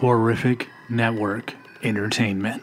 Horrific Network Entertainment.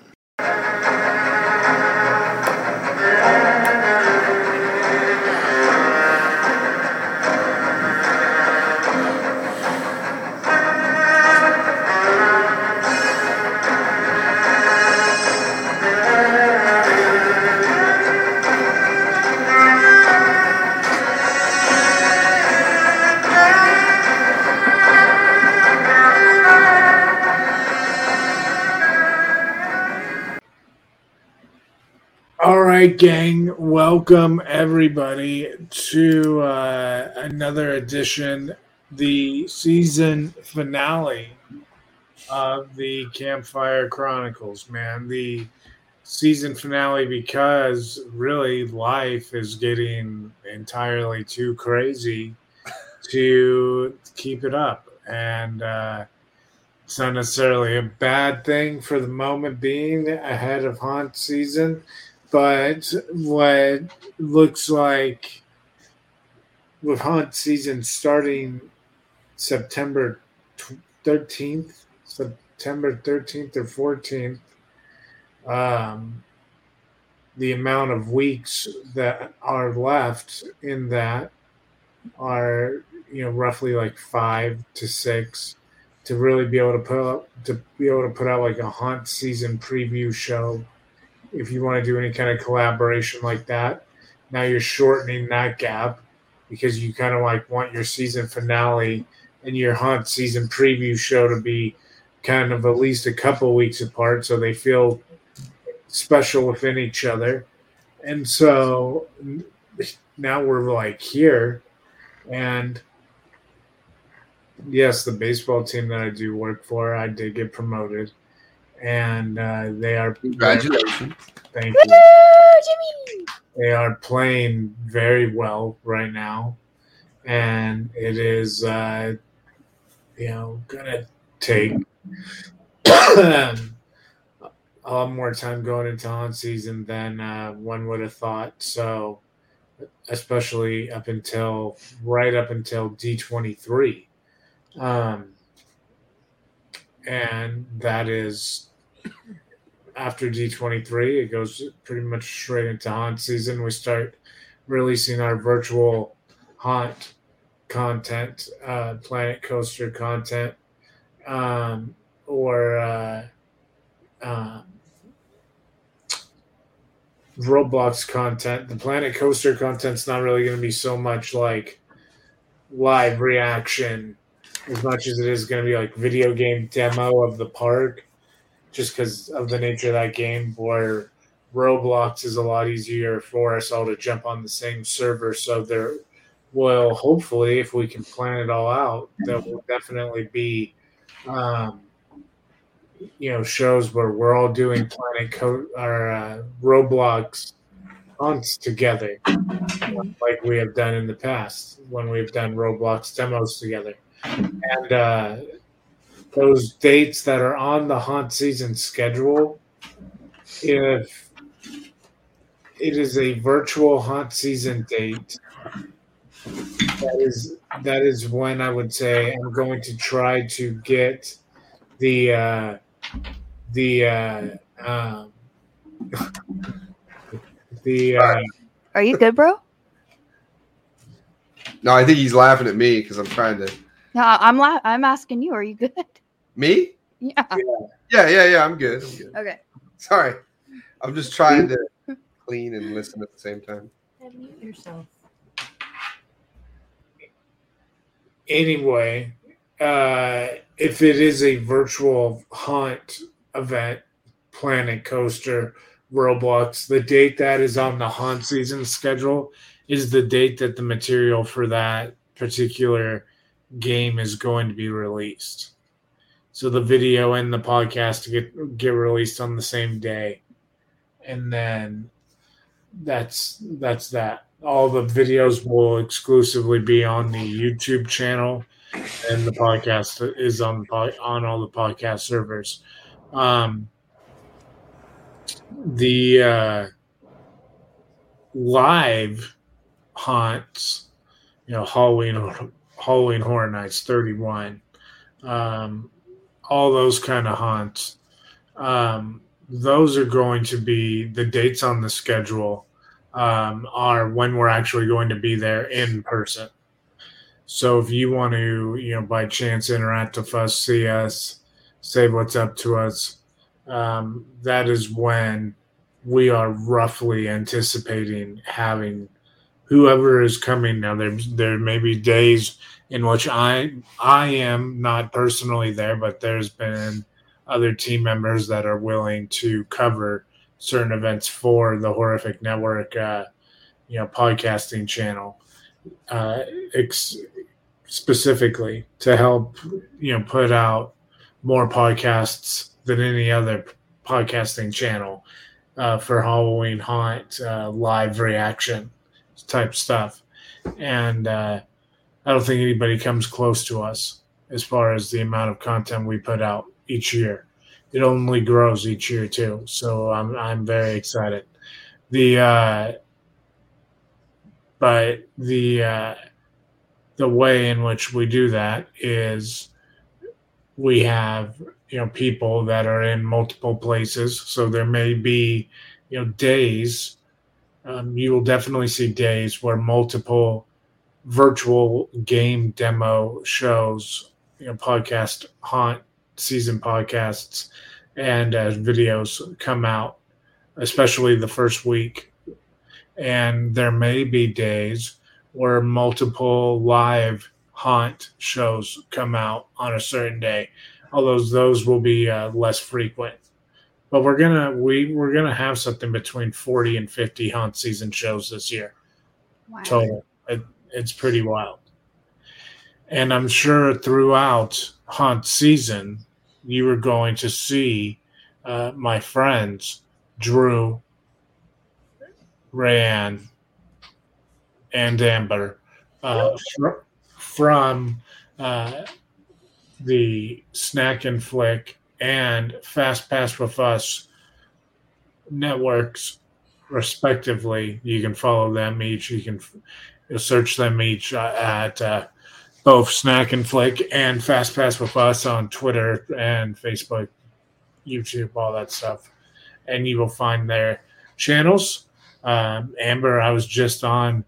Right, gang. Welcome everybody to uh, another edition, the season finale of the Campfire Chronicles. Man, the season finale because really life is getting entirely too crazy to keep it up, and uh, it's not necessarily a bad thing for the moment being ahead of haunt season but what looks like with haunt season starting September thirteenth, September thirteenth or fourteenth, um, the amount of weeks that are left in that are you know roughly like five to six to really be able to put up, to be able to put out like a haunt season preview show if you want to do any kind of collaboration like that. Now you're shortening that gap because you kind of like want your season finale and your haunt season preview show to be kind of at least a couple weeks apart so they feel special within each other. And so now we're like here and yes, the baseball team that I do work for, I did get promoted and uh, they are Congratulations. Thank you. Jimmy. They are playing very well right now, and it is, uh, you know, gonna take a lot more time going into on season than uh, one would have thought. So, especially up until right up until D twenty three. Um, and that is after D23, it goes pretty much straight into haunt season. We start releasing our virtual haunt content, uh, Planet Coaster content, um, or uh, uh, Roblox content. The Planet Coaster content's not really going to be so much like live reaction as much as it is going to be like video game demo of the park just because of the nature of that game where Roblox is a lot easier for us all to jump on the same server. So there will hopefully, if we can plan it all out, there will definitely be, um, you know, shows where we're all doing Planet Co- or uh, Roblox hunts together, like we have done in the past when we've done Roblox demos together. And uh, those dates that are on the haunt season schedule, if it is a virtual haunt season date, that is that is when I would say I'm going to try to get the uh, the uh, um, the uh, Are you good, bro? No, I think he's laughing at me because I'm trying to. No, I'm la- I'm asking you. Are you good? Me? Yeah. Yeah, yeah, yeah. I'm good. I'm good. Okay. Sorry, I'm just trying to clean and listen at the same time. Mute yourself. anyway, uh, if it is a virtual haunt event, Planet Coaster, Roblox, the date that is on the haunt season schedule is the date that the material for that particular game is going to be released. So the video and the podcast get get released on the same day, and then that's that's that. All the videos will exclusively be on the YouTube channel, and the podcast is on on all the podcast servers. Um, the uh, live haunts, you know, Halloween Halloween Horror Nights thirty one. Um, all those kind of haunts. Um, those are going to be the dates on the schedule um, are when we're actually going to be there in person. So if you want to, you know, by chance interact with us, see us, say what's up to us, um, that is when we are roughly anticipating having whoever is coming. Now there there may be days in which I I am not personally there, but there's been other team members that are willing to cover certain events for the Horrific Network, uh, you know, podcasting channel, uh, ex- specifically to help you know put out more podcasts than any other podcasting channel uh, for Halloween haunt uh, live reaction type stuff, and uh, I don't think anybody comes close to us as far as the amount of content we put out each year. It only grows each year too, so I'm I'm very excited. The uh, but the uh, the way in which we do that is we have you know people that are in multiple places, so there may be you know days. Um, you will definitely see days where multiple virtual game demo shows, you know, podcast haunt season podcasts and uh, videos come out, especially the first week. And there may be days where multiple live haunt shows come out on a certain day, although those will be uh, less frequent. But we're gonna we we're gonna have something between forty and fifty haunt season shows this year Wow. total. It, it's pretty wild. And I'm sure throughout haunt season, you are going to see uh, my friends Drew, Rayanne, and Amber uh, fr- from uh, the Snack and Flick and Fast Pass with Us networks, respectively. You can follow them each. You can search them each uh, at uh, both Snack and Flick and Fast Pass with Us on Twitter and Facebook, YouTube, all that stuff. And you will find their channels. Um, Amber, I was just on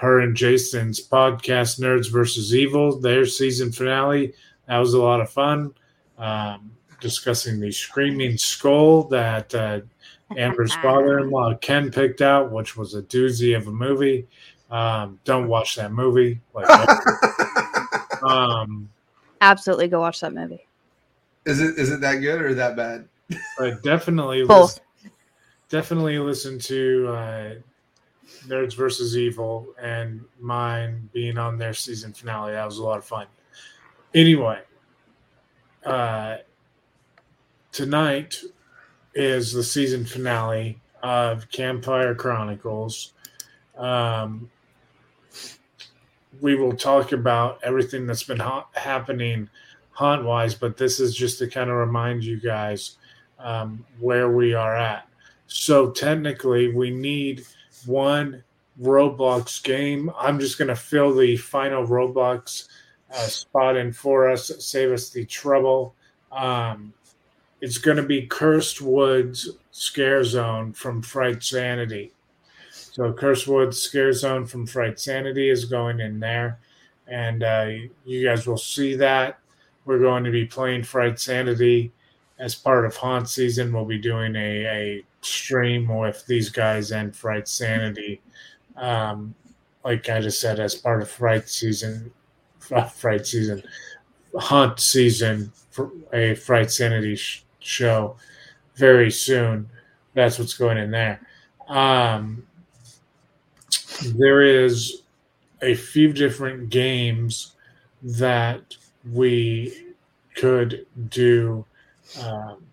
her and Jason's podcast, Nerds versus Evil, their season finale. That was a lot of fun. Um, discussing the Screaming Skull that uh, Amber's father in law, Ken, picked out, which was a doozy of a movie. Um, don't watch that movie. Like, um, Absolutely go watch that movie. is it is it that good or that bad? but definitely, Both. listen, definitely listen to uh, Nerds versus Evil and mine being on their season finale. That was a lot of fun. Anyway, uh, tonight is the season finale of Campfire Chronicles. Um, we will talk about everything that's been ha- happening haunt wise, but this is just to kind of remind you guys um, where we are at. So technically, we need one Roblox game. I'm just going to fill the final Roblox uh, spot in for us, save us the trouble. Um, it's going to be Cursed Woods Scare Zone from Fright Sanity. So Cursed Woods Scare Zone from Fright Sanity is going in there, and uh, you guys will see that. We're going to be playing Fright Sanity as part of Haunt season. We'll be doing a, a stream with these guys and Fright Sanity. Um, like I just said, as part of Fright season, Fright season, Haunt season for a Fright Sanity sh- show very soon. That's what's going in there. Um, there is a few different games that we could do um,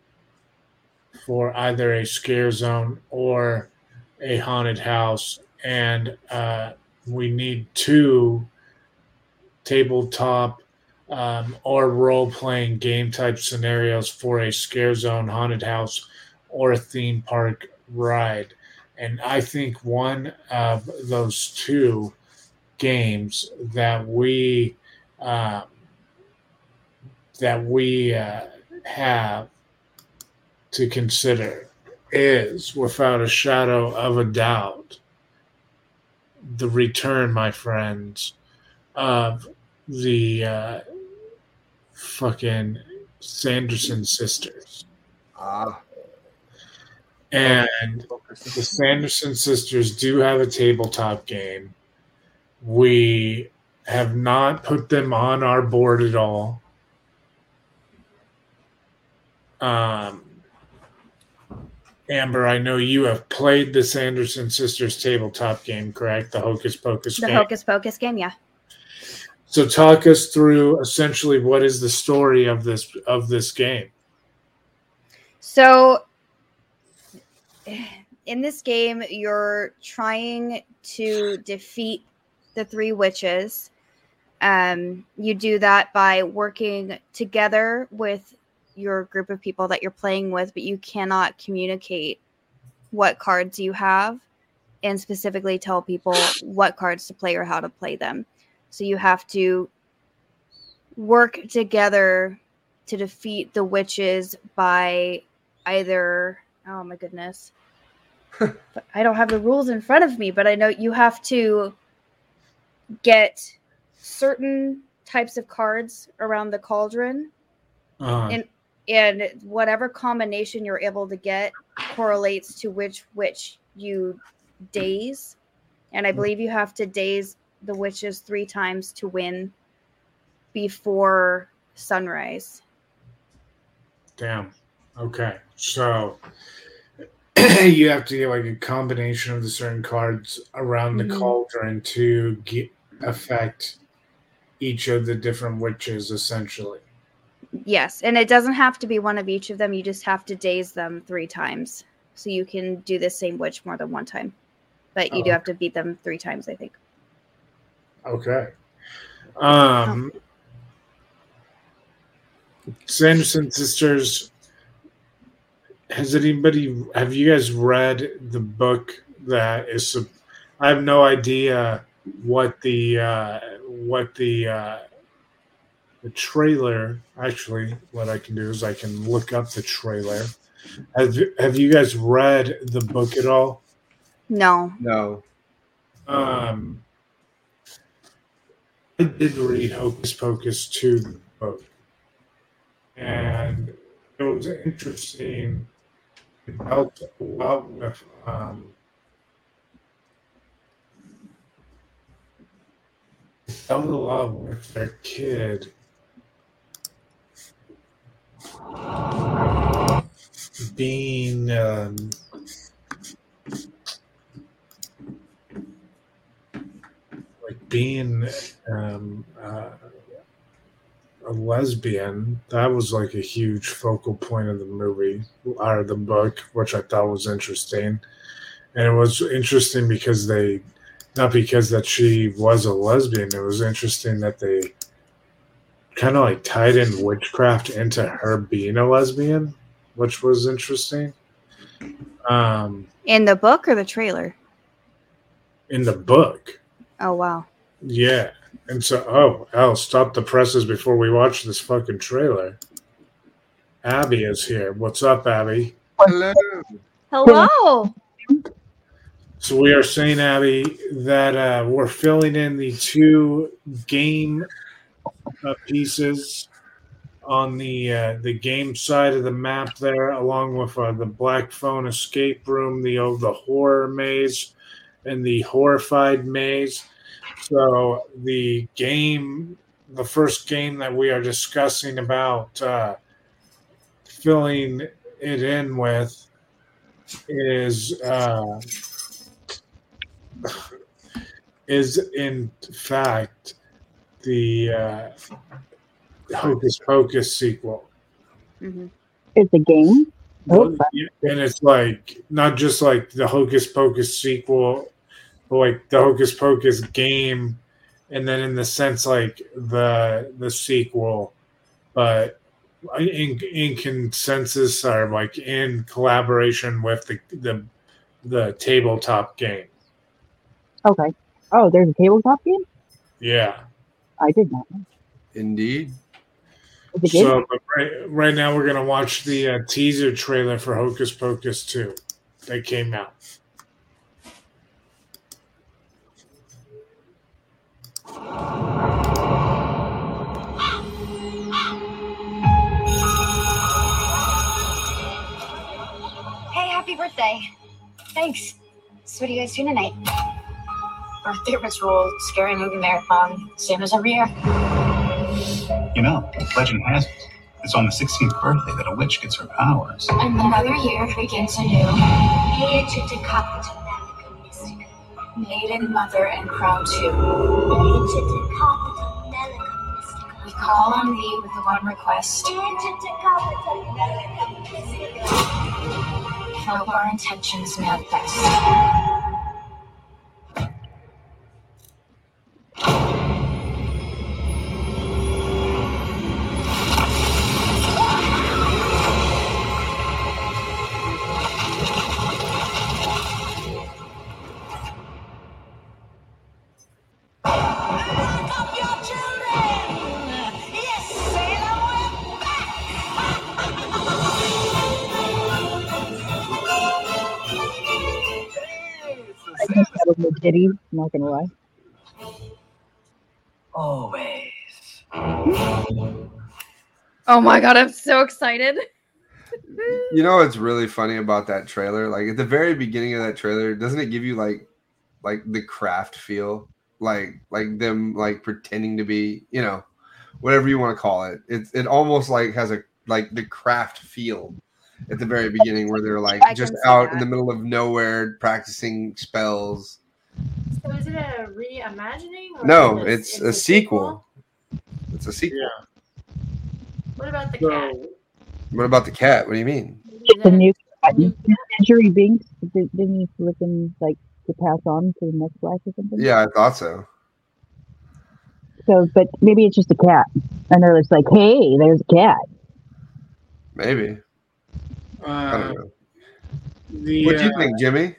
for either a scare zone or a haunted house, and uh, we need two tabletop um, or role playing game type scenarios for a scare zone, haunted house, or theme park ride. And I think one of those two games that we um, that we uh, have to consider is, without a shadow of a doubt, the return, my friends, of the uh, fucking Sanderson sisters. Ah, And the Sanderson sisters do have a tabletop game. We have not put them on our board at all. Um, Amber, I know you have played the Sanderson sisters tabletop game, correct? The Hocus Pocus The game. Hocus Pocus game, yeah. So talk us through essentially what is the story of this of this game. So, in this game, you're trying to defeat the three witches. Um, you do that by working together with your group of people that you're playing with, but you cannot communicate what cards you have and specifically tell people what cards to play or how to play them. So you have to work together to defeat the witches by either oh my goodness. I don't have the rules in front of me but i know you have to get certain types of cards around the cauldron Uh, And- and whatever combination you're able to get correlates to which witch you daze. And i believe you have to daze the witches three times to win before sunrise Damn. Okay. So you have to get like a combination of the certain cards around the Mhm. cauldron to get affect each of the different witches essentially. Yes, and it doesn't have to be one of each of them. You just have to daze them three times. So you can do the same witch more than one time. But you do Oh. have to beat them three times, I think. Okay. Um Sanderson sisters has anybody have you guys read the book that is I have no idea what the uh what the uh the trailer actually what I can do is I can look up the trailer. Have have you guys read the book at all? No. no. Um, I did read Hocus Pocus 2 book, and it was interesting. It dealt a lot with um, dealt a lot with their kid being um, being um, uh, a lesbian, that was like a huge focal point of the movie or the book, which I thought was interesting. And it was interesting because they, not because that she was a lesbian, it was interesting that they kind of like tied in witchcraft into her being a lesbian, which was interesting. Um, In the book or the trailer? in the book. Oh, wow. Yeah. And so, oh, Al, stop the presses before we watch this fucking trailer. Abby is here. What's up, Abby? Hello. Hello. So we are saying, Abby, that uh, we're filling in the two game uh, pieces on the uh, the game side of the map there, along with uh, the Black Phone escape room, the oh, the horror maze, and the horrified maze. So the game, the first game that we are discussing about uh, filling it in with is. Uh, is in fact the uh, Hocus Pocus sequel. hmm It's a game. And it's like not just like the Hocus Pocus sequel, but like the Hocus Pocus game, and then in the sense like the the sequel, but in in consensus or like in collaboration with the the the tabletop game. Okay. Oh, there's a tabletop game? Yeah. I did not know. Indeed. Is it good? So but right, right now we're gonna watch the uh, teaser trailer for Hocus Pocus 2 that came out. Hey, happy birthday. Thanks. So what are you guys doing tonight? Birthday ritual, scary movie marathon, same as every year. You know, legend has it. It's on the 16th birthday that a witch gets her powers. And another year begins anew. Maiden, mother, and crown too. We call on thee with the one request. Help our intentions manifest. Think that. I'm not gonna lie. Always. Oh my god, I'm so excited. You know what's really funny about that trailer? Like at the very beginning of that trailer, doesn't it give you like like the craft feel? Like like them like pretending to be, you know, whatever you want to call it. It it almost like has a like the craft feel at the very beginning where they're like I just can see out in the middle of nowhere practicing spells. So is it a reimagining? or No, is it- it's is a it sequel. It's a sequel. Yeah. What about the cat? What about the cat? What do you mean? The new new Century Binks did- didn't he flip him like to pass on to the next life or something? Yeah, I thought so. So, but maybe it's just a cat, and they're just like, "Hey, there's a cat." Maybe. I uh, don't know. the What do you uh, think, Jimmy?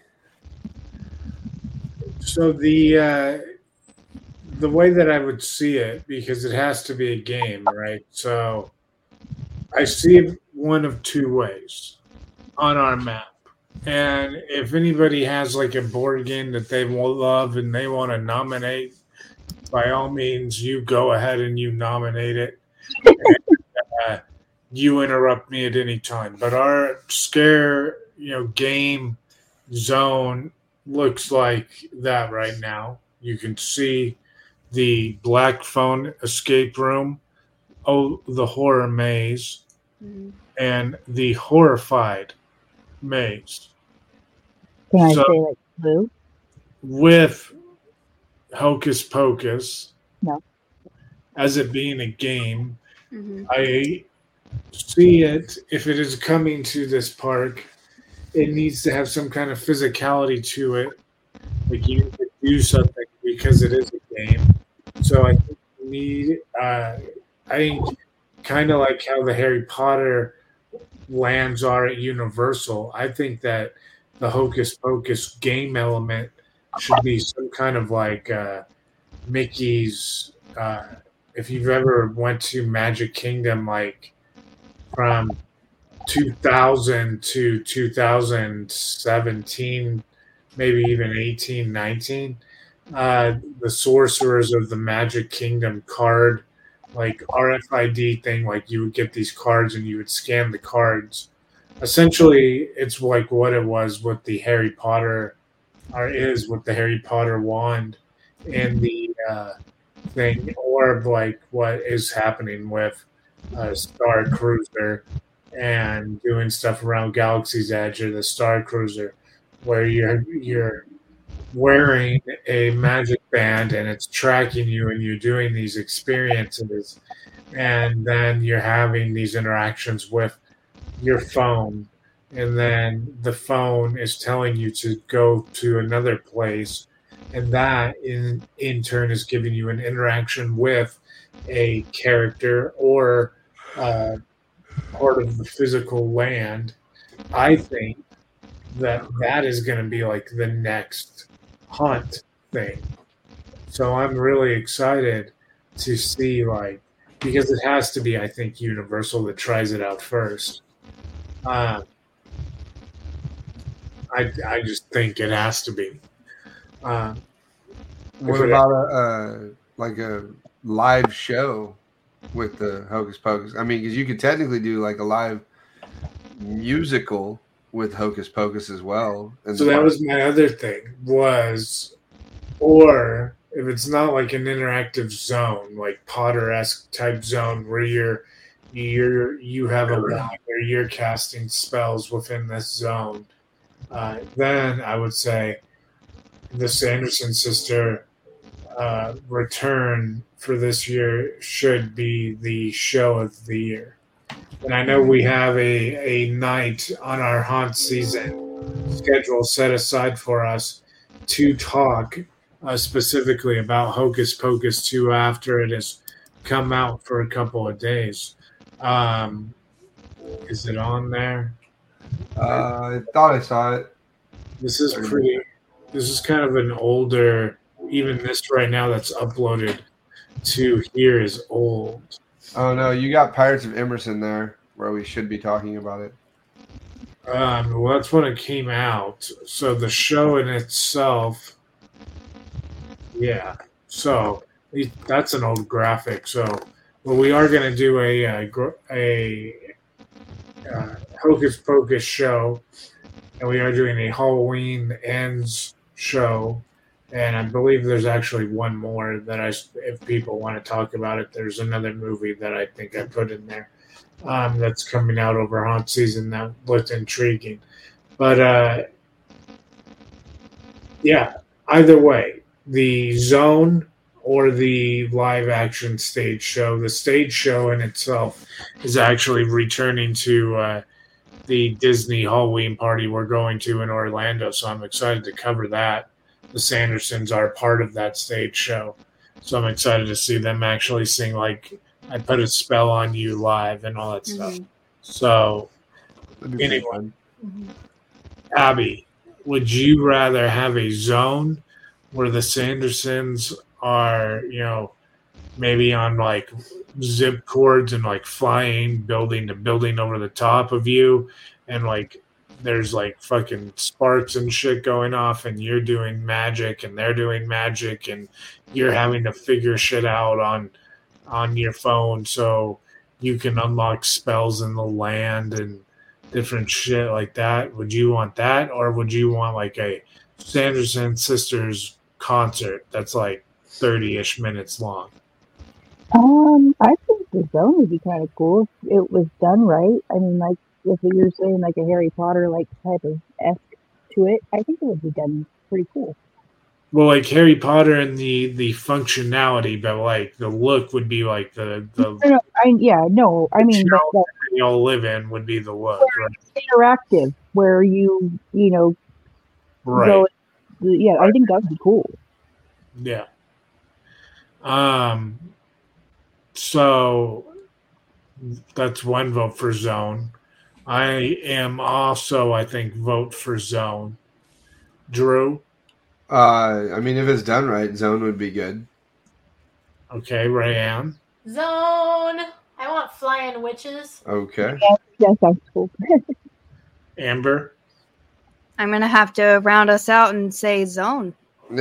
So the uh, the way that I would see it, because it has to be a game, right? So I see it one of two ways on our map. And if anybody has like a board game that they will love and they want to nominate, by all means, you go ahead and you nominate it. And, uh, you interrupt me at any time. But our scare, you know, game zone looks like that right now. You can see the black phone escape room, oh, the horror maze, Mhm. and the horrified maze Can I So- say like blue? with Hocus Pocus. No. As it being a game, Mhm. I see it if it is coming to this park, it needs to have some kind of physicality to it. Like you need to do something because it is a game. So I need uh I think kind of like how the Harry Potter lands are at Universal. I think that the Hocus Pocus game element should be some kind of like uh Mickey's uh if you've ever went to Magic Kingdom like from 2000 to 2017 maybe even 18 19 uh, the sorcerers of the magic kingdom card like rfid thing like you would get these cards and you would scan the cards. Essentially it's like what it was with the harry potter or is with the harry potter wand and the uh, thing or like what is happening with uh, star cruiser and doing stuff around Galaxy's Edge or the Star Cruiser, where you're you're wearing a magic band and it's tracking you and you're doing these experiences, and then you're having these interactions with your phone, and then the phone is telling you to go to another place, and that in in turn is giving you an interaction with a character or uh, part of the physical land, I think that that is going to be like the next hunt thing. So I'm really excited to see like because it has to be, I think, Universal that tries it out first. Uh, I I just think it has to be. Uh, What it- about a, uh like a live show with the Hocus Pocus? I mean, because you could technically do like a live musical with Hocus Pocus as well. So that was my other thing was, or if it's not like an interactive zone, like Potter esque type zone where you're you're you have a wand where you're casting spells within this zone, uh, then I would say the Sanderson sister uh, return for this year should be the show of the year. And I know we have a, a night on our haunt season schedule set aside for us to talk uh, specifically about Hocus Pocus 2 after it has come out for a couple of days. Um, is it on there? Uh, I thought I saw it. This is pretty. This is kind of an older. Even this right now that's uploaded to here is old. Oh no, you got Pirates of Emerson there, where we should be talking about it. Um, well, that's when it came out. So the show in itself, yeah. So that's an old graphic. So, well, we are going to do a uh, gr- a uh, Hocus Pocus show, and we are doing a Halloween ends show. And I believe there's actually one more that I, if people want to talk about it, there's another movie that I think I put in there um, that's coming out over haunt season that looked intriguing. But uh, yeah, either way, the zone or the live action stage show, the stage show in itself is actually returning to uh, the Disney Halloween party we're going to in Orlando. So I'm excited to cover that. The Sandersons are part of that stage show. So I'm excited to see them actually sing like I put a spell on you live and all that stuff. Mhm. So, That'd be pretty Anyway. fun. Abby, would you rather have a zone where the Sandersons are, you know, maybe on like zip cords and like flying building to building over the top of you and like there's like fucking sparks and shit going off and you're doing magic and they're doing magic and you're having to figure shit out on on your phone so you can unlock spells in the land and different shit like that. Would you want that, or would you want like a Sanderson Sisters concert that's like thirty-ish minutes long? Um, I think the zone would be kind of cool if it was done right. I mean, like if you're saying like a Harry Potter like type of esque to it, I think it would be done pretty cool. Well, like Harry Potter and the the functionality, but like the look would be like the the No, no, I yeah, no, I mean the, they all live in would be the look, right? interactive where you you know Right. go. Yeah, I think that would be cool. Yeah. Um. So that's one vote for zone. I am also, I think, vote for zone. Drew. Uh, I mean, if it's done right, Zone would be good. Okay, Rayanne. Zone. I want flying witches. Okay. That sounds cool. Amber. I'm gonna have to round us out and say zone.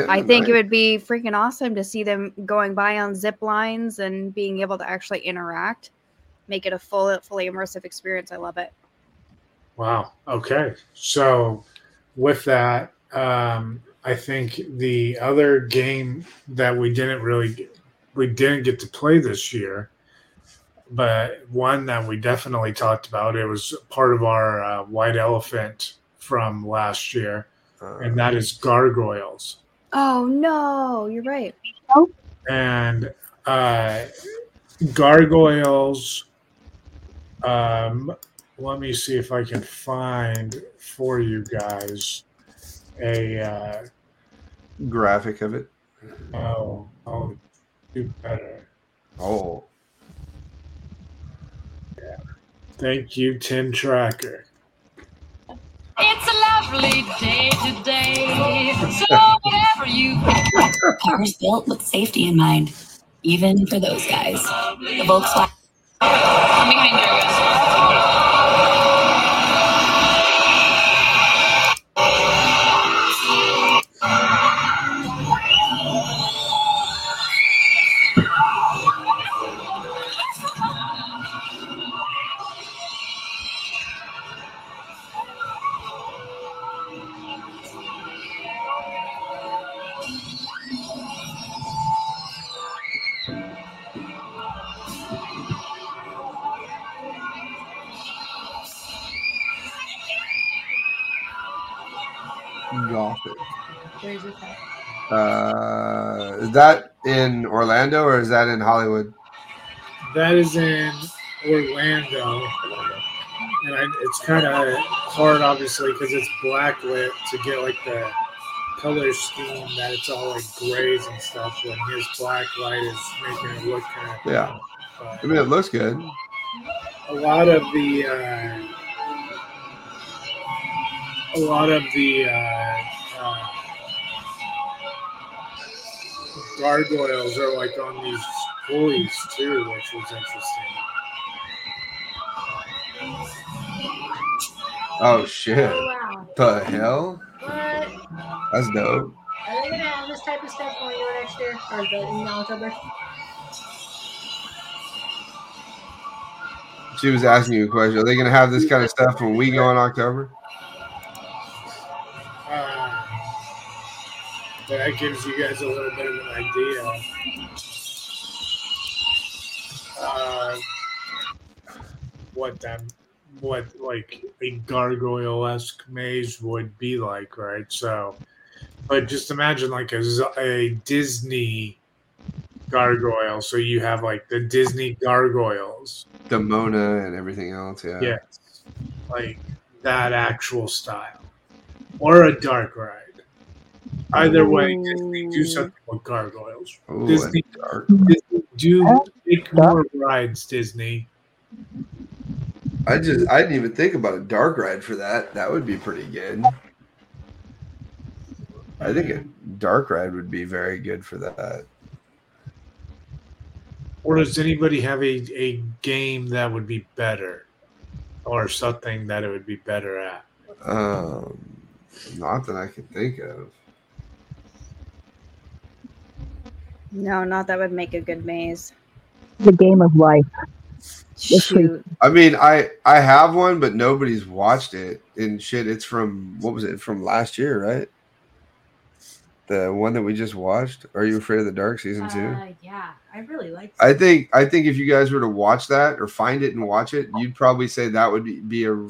I think it would be freaking awesome to see them going by on zip lines and being able to actually interact, make it a full, fully immersive experience. I love it. Wow. Okay. So with that, um, I think the other game that we didn't really we didn't get to play this year, but one that we definitely talked about. It was part of our uh, white elephant from last year, Uh, and that is gargoyles. Oh no, you're right. and uh, gargoyles. Um, let me see if I can find for you guys a. Uh, graphic of it. oh, I'll do better. Oh, Yeah. Thank you, Tim Tracker. It's a lovely day today. So whatever you Cars built with safety in mind. even for those guys. The Volkswagen. Gothic. Where's it at? Uh, is that in Orlando or is that in Hollywood? That is in Orlando, and I, it's kind of hard, obviously, because it's blacklit to get like the color scheme that it's all like grays and stuff. When his black light is making it look kind of Yeah. I mean, it looks good. a lot of the uh, a lot of the uh, uh, gargoyles are like on these pulleys too, which was interesting. Oh shit! Oh, wow. The hell? What? That's dope. Are they gonna have this type of stuff when we next year? Or the, in October? She was asking you a question. Are they gonna have this kind of stuff when we go in October? But that gives you guys a little bit of an idea. Uh, what that, what like a gargoyle-esque maze would be like, right? So, but just imagine like a Disney gargoyle. So you have like the Disney gargoyles. Demona and everything else. Yeah. Yes. Like that actual style. Or a dark ride. Either way, Disney do something with gargoyles. Ooh, Disney, dark. Disney do make more rides, Disney. I just I didn't even think about a dark ride for that. That would be pretty good. I think a dark ride would be very good for that. Or does anybody have a, a game that would be better? Or something that it would be better at? Um, not that I can think of. No, not that would make a good maze. The game of life. Shoot. I mean, I I have one, but nobody's watched it. And shit, it's from what was it from last year, right? The one that we just watched. Are you afraid of the dark season two? Uh, yeah, I really like I think I think if you guys were to watch that or find it and watch it, you'd probably say that would be, be a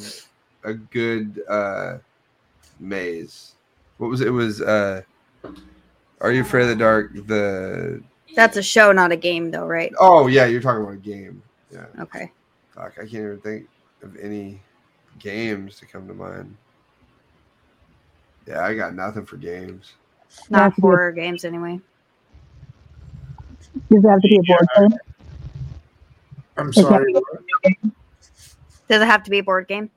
a good uh maze. What was it? it was uh Are you afraid of the dark? The That's a show, not a game, though, right? Oh yeah, you're talking about a game. Yeah. Okay. Fuck, I can't even think of any games to come to mind. Yeah, I got nothing for games. Not That's horror games, anyway. Does it have to be a board game? I'm sorry. Does it have to be a board game?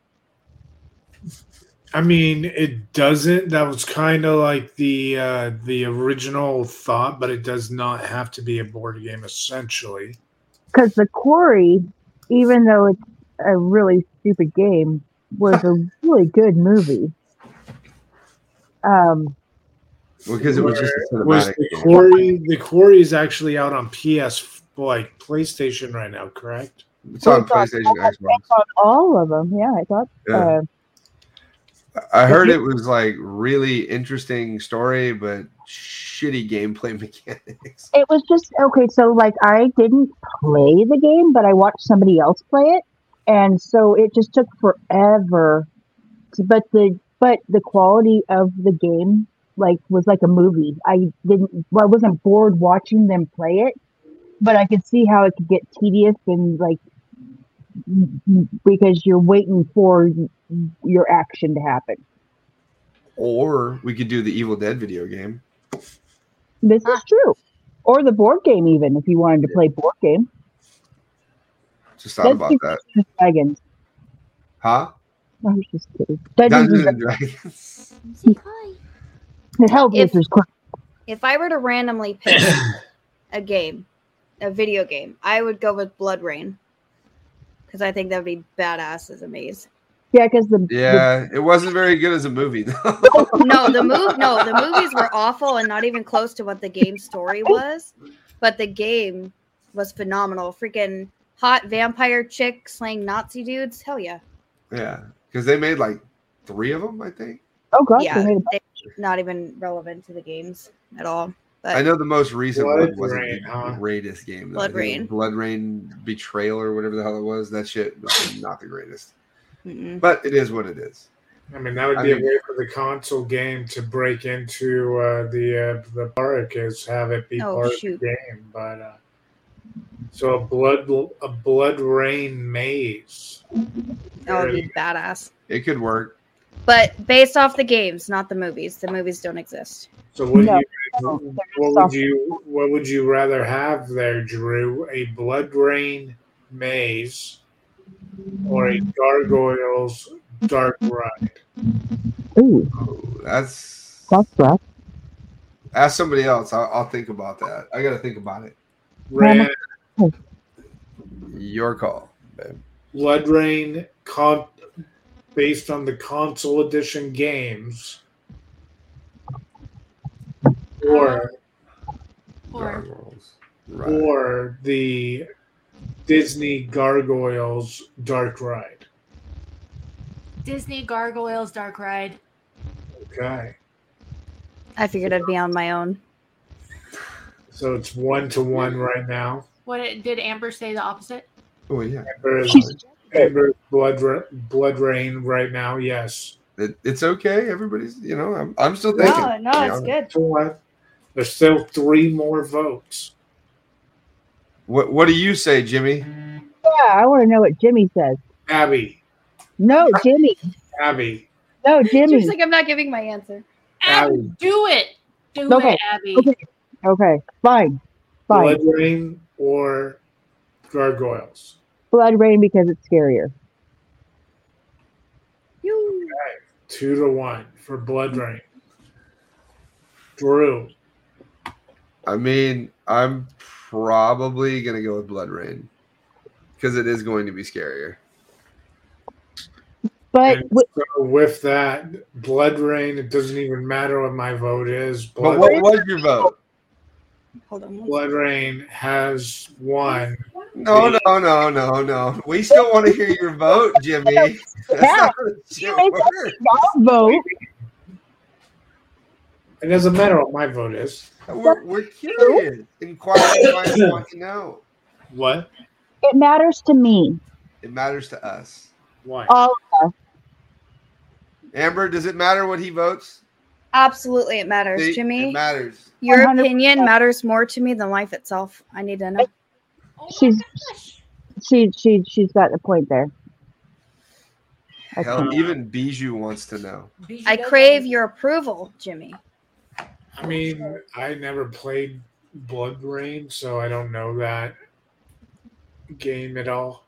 I mean, it doesn't. That was kind of like the uh, the original thought, but it does not have to be a board game. Essentially, Because the Quarry, even though it's a really stupid game, was a really good movie. Um, Because it was just a was cinematic. the game. quarry. The quarry is actually out on PS like PlayStation right now, correct? It's on It's on- PlayStation, Xbox. it's on all of them. Yeah, I thought. Yeah. Uh, I heard it was like really interesting story, but shitty gameplay mechanics. it was just okay. So, like, I didn't play the game, but I watched somebody else play it, and so it just took forever. To, but the but the quality of the game like was like a movie. I didn't. Well, I wasn't bored watching them play it, but I could see how it could get tedious and like because you're waiting for your action to happen. Or we could do the Evil Dead video game. This is true. Or the board game, even if you wanted to play board game. Just thought about Dungeons that. and Dragons. Huh? I was just kidding. Dungeons, Dungeons and and Dragons. The Hellblazers. quick. If I were to randomly pick a game a video game, I would go with BloodRayne because I think that would be badass as a maze. Yeah, because the Yeah, it wasn't very good as a movie. though. No, the move no, the movies were awful and not even close to what the game story was. But the game was phenomenal. Freaking hot vampire chick slaying Nazi dudes. Hell yeah. yeah, because they made like three of them, I think. oh god, yeah, they made not even relevant to the games at all. But I know the most recent Blood one wasn't Rain, the huh? greatest game. though. Blood I think it was Rain. BloodRayne Betrayal or whatever the hell it was. That shit was not the greatest. mm-mm. But it is what it is. I mean, that would I be mean- a way for the console game to break into uh, the uh, the park is have it be Oh, part shoot. of the game. But uh, so a blood a BloodRayne maze. that would be badass. It could work. But based off the games, not the movies. The movies don't exist. So what No, you, no, what would you what would you rather have there, Drew? A BloodRayne maze or a gargoyles dark ride? Ooh, Oh, that's that's rough. ask somebody else. I'll, I'll think about that. I got to think about it. Ran Your call, babe. BloodRayne con- based on the console edition games or Or Right. or the Disney Gargoyles Dark Ride. Disney Gargoyles Dark Ride. Okay. I figured I'd be on my own. So it's one to one right now. What did Amber say the opposite? Oh yeah, Amber's, Amber's blood BloodRayne right now. Yes. it, it's okay. Everybody's, you know, I'm, I'm still thinking. No, no, it's honest. good. To? There's still three more votes. What What do you say, Jimmy? Yeah, I want to know what Jimmy says. Abby. No, Jimmy. Abby. No, Jimmy. She's like, I'm not giving my answer. Abby, Abby. do it. Do Okay, it, Abby. Okay. Okay. Fine. Fine. Blood rain or gargoyles. BloodRayne because it's scarier. You. Two to one for BloodRayne. Drew. I mean, I'm probably gonna go with BloodRayne because it is going to be scarier. But And wi- so with that, BloodRayne, it doesn't even matter what my vote is. But Blood, what was your vote? Hold on. BloodRayne has won. No, no, no, no, no. We still want to hear your vote, Jimmy. That's Yeah. not how this shit Jimmy, works. I'll vote. It doesn't matter what my vote is. We're, we're curious. Inquiring minds want to know. What? It matters to me. It matters to us. Why? All of us. Amber, does it matter what he votes? Absolutely, it matters, See, Jimmy. It matters. Your 100%. opinion matters more to me than life itself. I need to know. Oh She's- gosh. She she she's got the point there. I Hell, think. even Bijou wants to know. Bijou I crave your approval, Jimmy. I mean, I never played BloodRayne, so I don't know that game at all.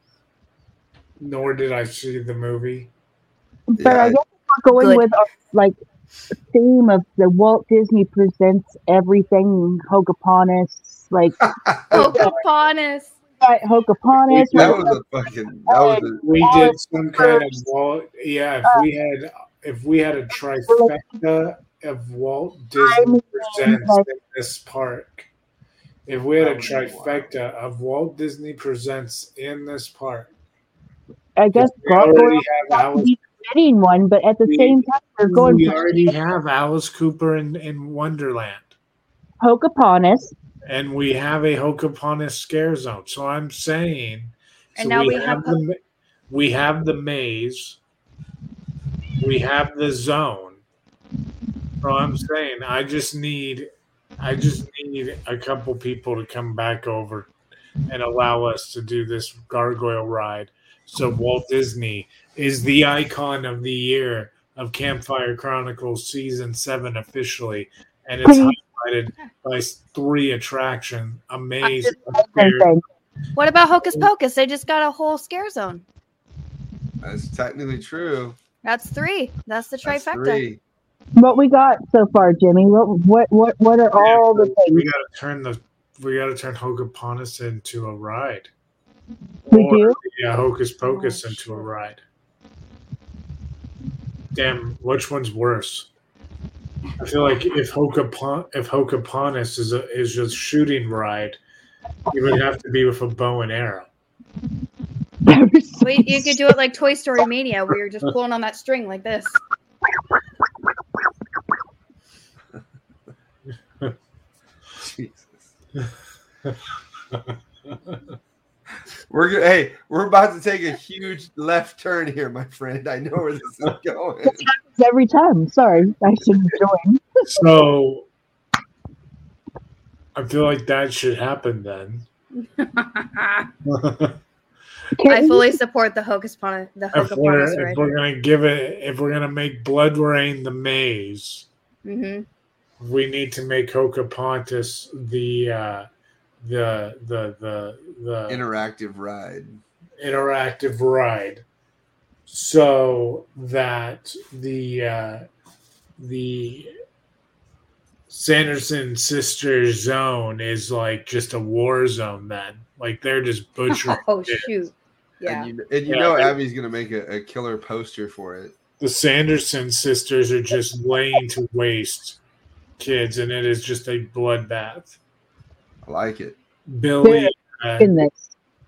Nor did I see the movie. But Yeah, I guess we're going Good. with our like theme of the Walt Disney presents everything Hokaponis, like Pocahontas. uh, Hokaponis. That was a fucking. That was a, We did some kind of Walt. Yeah, if we had, if we had a trifecta of Walt Disney presents in this park, if we had a That would be wild. trifecta of Walt Disney presents in this park, I guess we already have Alice. be getting one, but at the We- same time, they're going We already have Alice Cooper in, in Wonderland. Hokaponis. And we have a Hokaponis scare zone. So I'm saying, And so now we have the we have the maze, we have the zone. So I'm saying, I just need, I just need a couple people to come back over and allow us to do this gargoyle ride. So Walt Disney is the icon of the year of Campfire Chronicles season seven officially, and it's Please. highlighted by three attractions: a maze, a Same fair, thing. What about Hocus Pocus? They just got a whole scare zone. that's technically true. That's three. That's the That's trifecta. three. What we got so far, Jimmy? What what what what are all the things? we got to turn the we got to turn Hocus Pocus into a ride. We Or, do? Yeah, Hocus Pocus Oh, into a ride. Damn, which one's worse? I feel like if Hocapon if Hokaponis is a is just shooting ride, you would have to be with a bow and arrow. Wait, you could do it like Toy Story Mania, where you're just pulling on that string like this. Jesus. We're gonna, hey, we're about to take a huge left turn here, my friend. I know where this is going. Every time. Sorry, I shouldn't join. So I feel like that should happen then. I fully support the Hocus Pocus. The if we're, Pocus if we're gonna give it, if we're gonna make BloodRayne the maze, hmm we need to make Hokapontis the uh, the the the the Interactive ride. interactive ride so that the uh, the Sanderson sisters zone is like just a war zone then like they're just butchering Oh shit. shoot! Yeah. And you, and you Yeah, know Abby's gonna make a, a killer poster for it. the Sanderson sisters are just laying to waste kids and it is just a bloodbath I like it. Billy uh,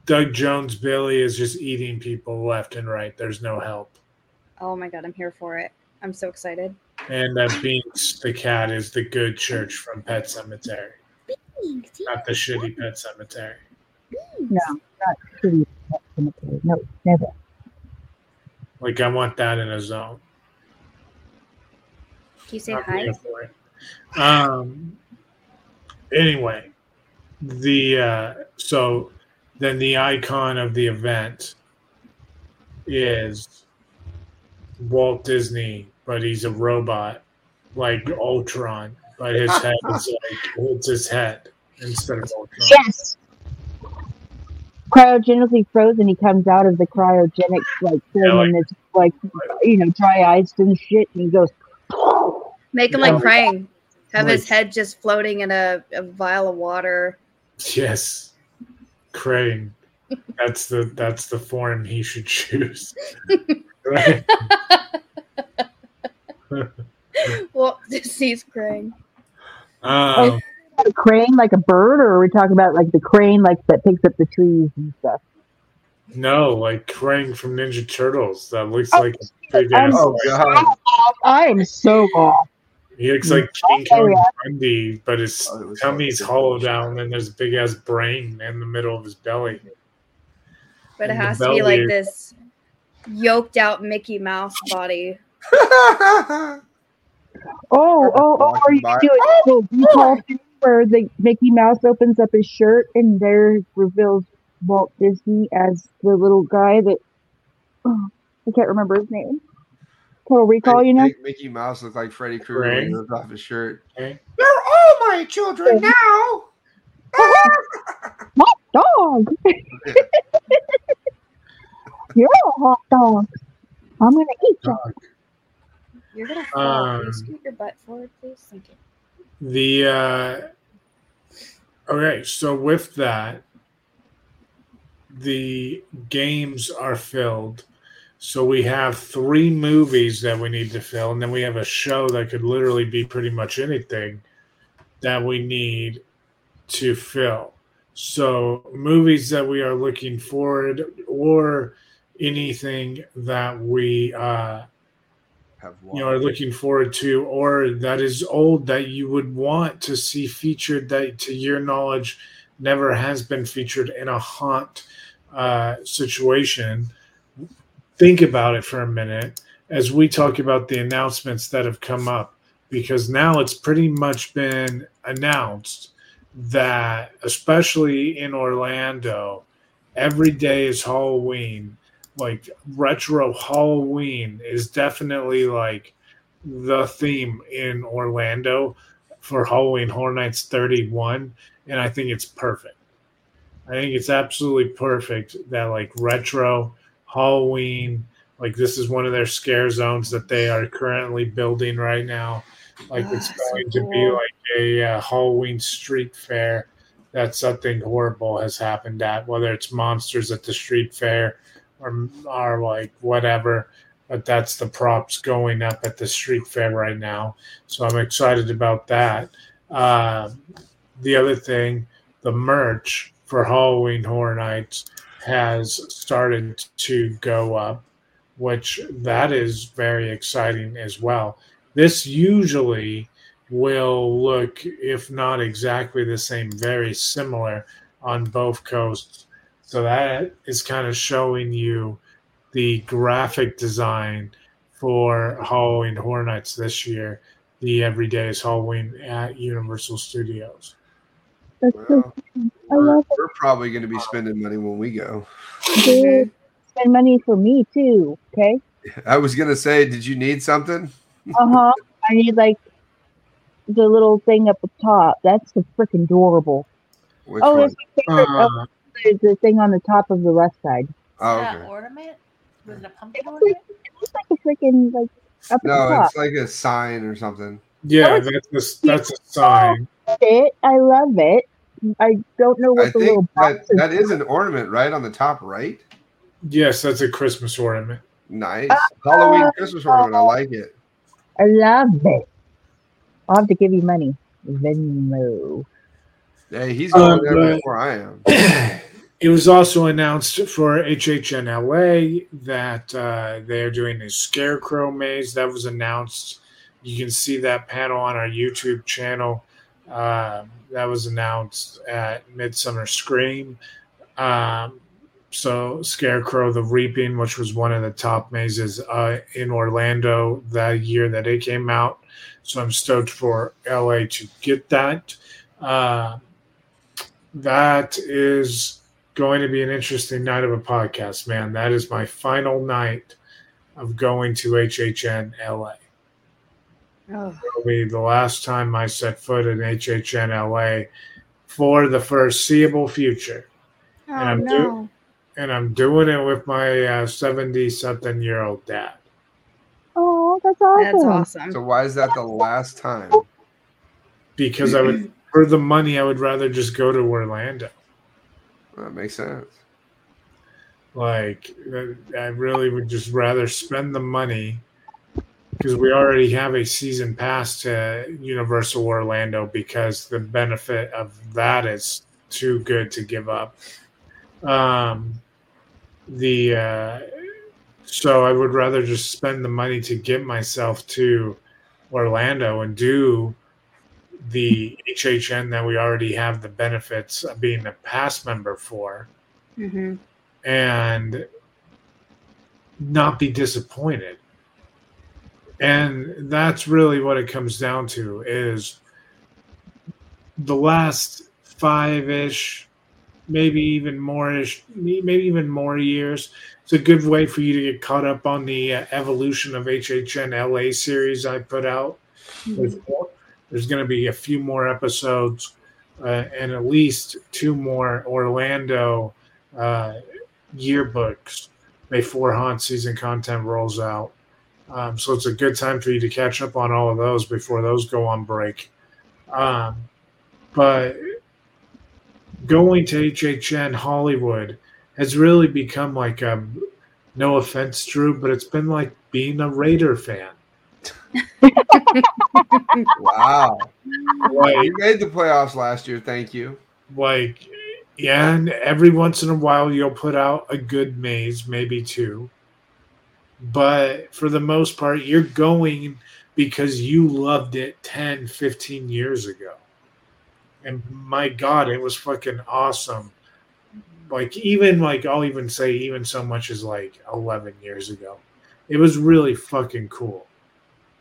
Doug Jones Billy is just eating people left and right there's no help Oh my god, I'm here for it. I'm so excited. And that Binx the cat is the good church from Pet Sematary, not the shitty Pet Sematary. No, not shitty. Pet Sematary. No, never. Like I want that in a zone. Can you say I'm hi? here for it. Um. Anyway, the uh, so then the icon of the event is Walt Disney, but he's a robot like Ultron, but his head is like it's his head instead of Ultron. Yes. Cryogenically frozen, he comes out of the cryogenic like thing Yeah, like- and it's like you know dry iced and shit, and he goes. Make him Yeah. like Krang. Have his head just floating in a, a vial of water. Yes, Crane. That's the that's the form he should choose. right? well, Disney's Krang. Um, A crane like a bird, or are we talking about like the crane like that picks up the trees and stuff? no, like Krang from Ninja Turtles. That looks like a big ass. Oh god. I am so off. He looks like mm-hmm. King Oh, Kong. Bundy, but his Oh, tummy's like- hollowed out, and then there's a big ass brain in the middle of his belly. But it And the has to be like this yoked out Mickey Mouse body. Oh, oh, oh! Are you Walking doing oh, the recall thing where the Mickey Mouse opens up his shirt and there reveals Walt Disney as the little guy that oh, I can't remember his name. Total Recall, you know? Make Mickey Mouse look like Freddy Krueger when he Right. ripped off his shirt. Okay? They're all my children now. Hot dog. You're a hot dog. I'm gonna eat you. You're gonna fall. Um, you scoot your butt forward, please? Thank you. The uh, okay, so with that, the games are filled. So we have three movies that we need to fill, and then we have a show that could literally be pretty much anything that we need to fill. So movies that we are looking forward or anything that we uh Have you know are looking forward to or that is old that you would want to see featured that to your knowledge never has been featured in a haunt uh, situation think about it for a minute as we talk about the announcements that have come up because now it's pretty much been announced that especially in orlando every day is halloween like retro Halloween is definitely like the theme in Orlando for Halloween Horror Nights 31 and I think it's perfect. I think it's absolutely perfect that like retro Halloween like this is one of their scare zones that they are currently building right now. Like it's Ah, so going to be like a uh, Halloween street fair that something horrible has happened at, whether it's monsters at the street fair or, or like whatever. But that's the props going up at the street fair right now. So I'm excited about that. Uh, the other thing, the merch for Halloween Horror Nights has started to go up, which that is very exciting as well. This usually will look, if not exactly the same, very similar on both coasts. So that is kind of showing you the graphic design for Halloween Horror Nights this year. The Everyday is Halloween at Universal Studios. That's so cute. I We're, we're probably going to be spending money when we go. Dude, spend money for me too. Okay. I was going to say, did you need something? Uh huh. I need like the little thing up the top. That's the freaking adorable. Which oh, one? it's my favorite. Uh, oh, the, the thing on the top of the left side. Oh, that ornament? Was it a pumpkin It looks ornament? like, it looks like a freaking like up at the No, it's like a sign or something. yeah, Oh, that's a, that's a sign. It. I love it. I don't know what I the little box that, is. that is an ornament right on the top right. Yes, that's a Christmas ornament. Nice. Halloween Christmas ornament. I like it. I love it. I'll have to give you money. Venmo. Hey, he's going Uh, there before I am. It was also announced for HHNLA that uh, they're doing a Scarecrow maze. That was announced. You can see that panel on our YouTube channel. Uh, that was announced at Midsummer Scream. Um, so, Scarecrow the Reaping, which was one of the top mazes uh, in Orlando that year that it came out. So, I'm stoked for LA to get that. Uh, that is going to be an interesting night of a podcast, man. That is my final night of going to HHN LA. Oh, It'll be the last time I set foot in HHN LA for the foreseeable future. oh I'm no. And I'm doing it with my uh, 70 something year old dad. Oh, that's awesome. That's awesome. So why is that the last time? Because I would, for the money, I would rather just go to Orlando. That makes sense. Like, I really would just rather spend the money because we already have a season pass to Universal Orlando because the benefit of that is too good to give up. Um, the uh, so I would rather just spend the money to get myself to Orlando and do the HHN that we already have the benefits of being a pass member for hmm and not be disappointed. And that's really what it comes down to is the last five ish, maybe even more ish, maybe even more years. It's a good way for you to get caught up on the uh, evolution of HHN LA series I put out. There's, more, there's going to be a few more episodes uh, and at least two more Orlando uh, yearbooks before haunt season content rolls out. Um, so it's a good time for you to catch up on all of those before those go on break. Um, but going to HHN Hollywood has really become like a no offense, Drew, but it's been like being a Raider fan. Wow. Like, You made the playoffs last year. Thank you. like yeah and every once in a while you'll put out a good maze maybe two but for the most part you're going because you loved it 10 15 years ago. And my god it was fucking awesome. Like even like i'll even say even so much as like 11 years ago. It was really fucking cool.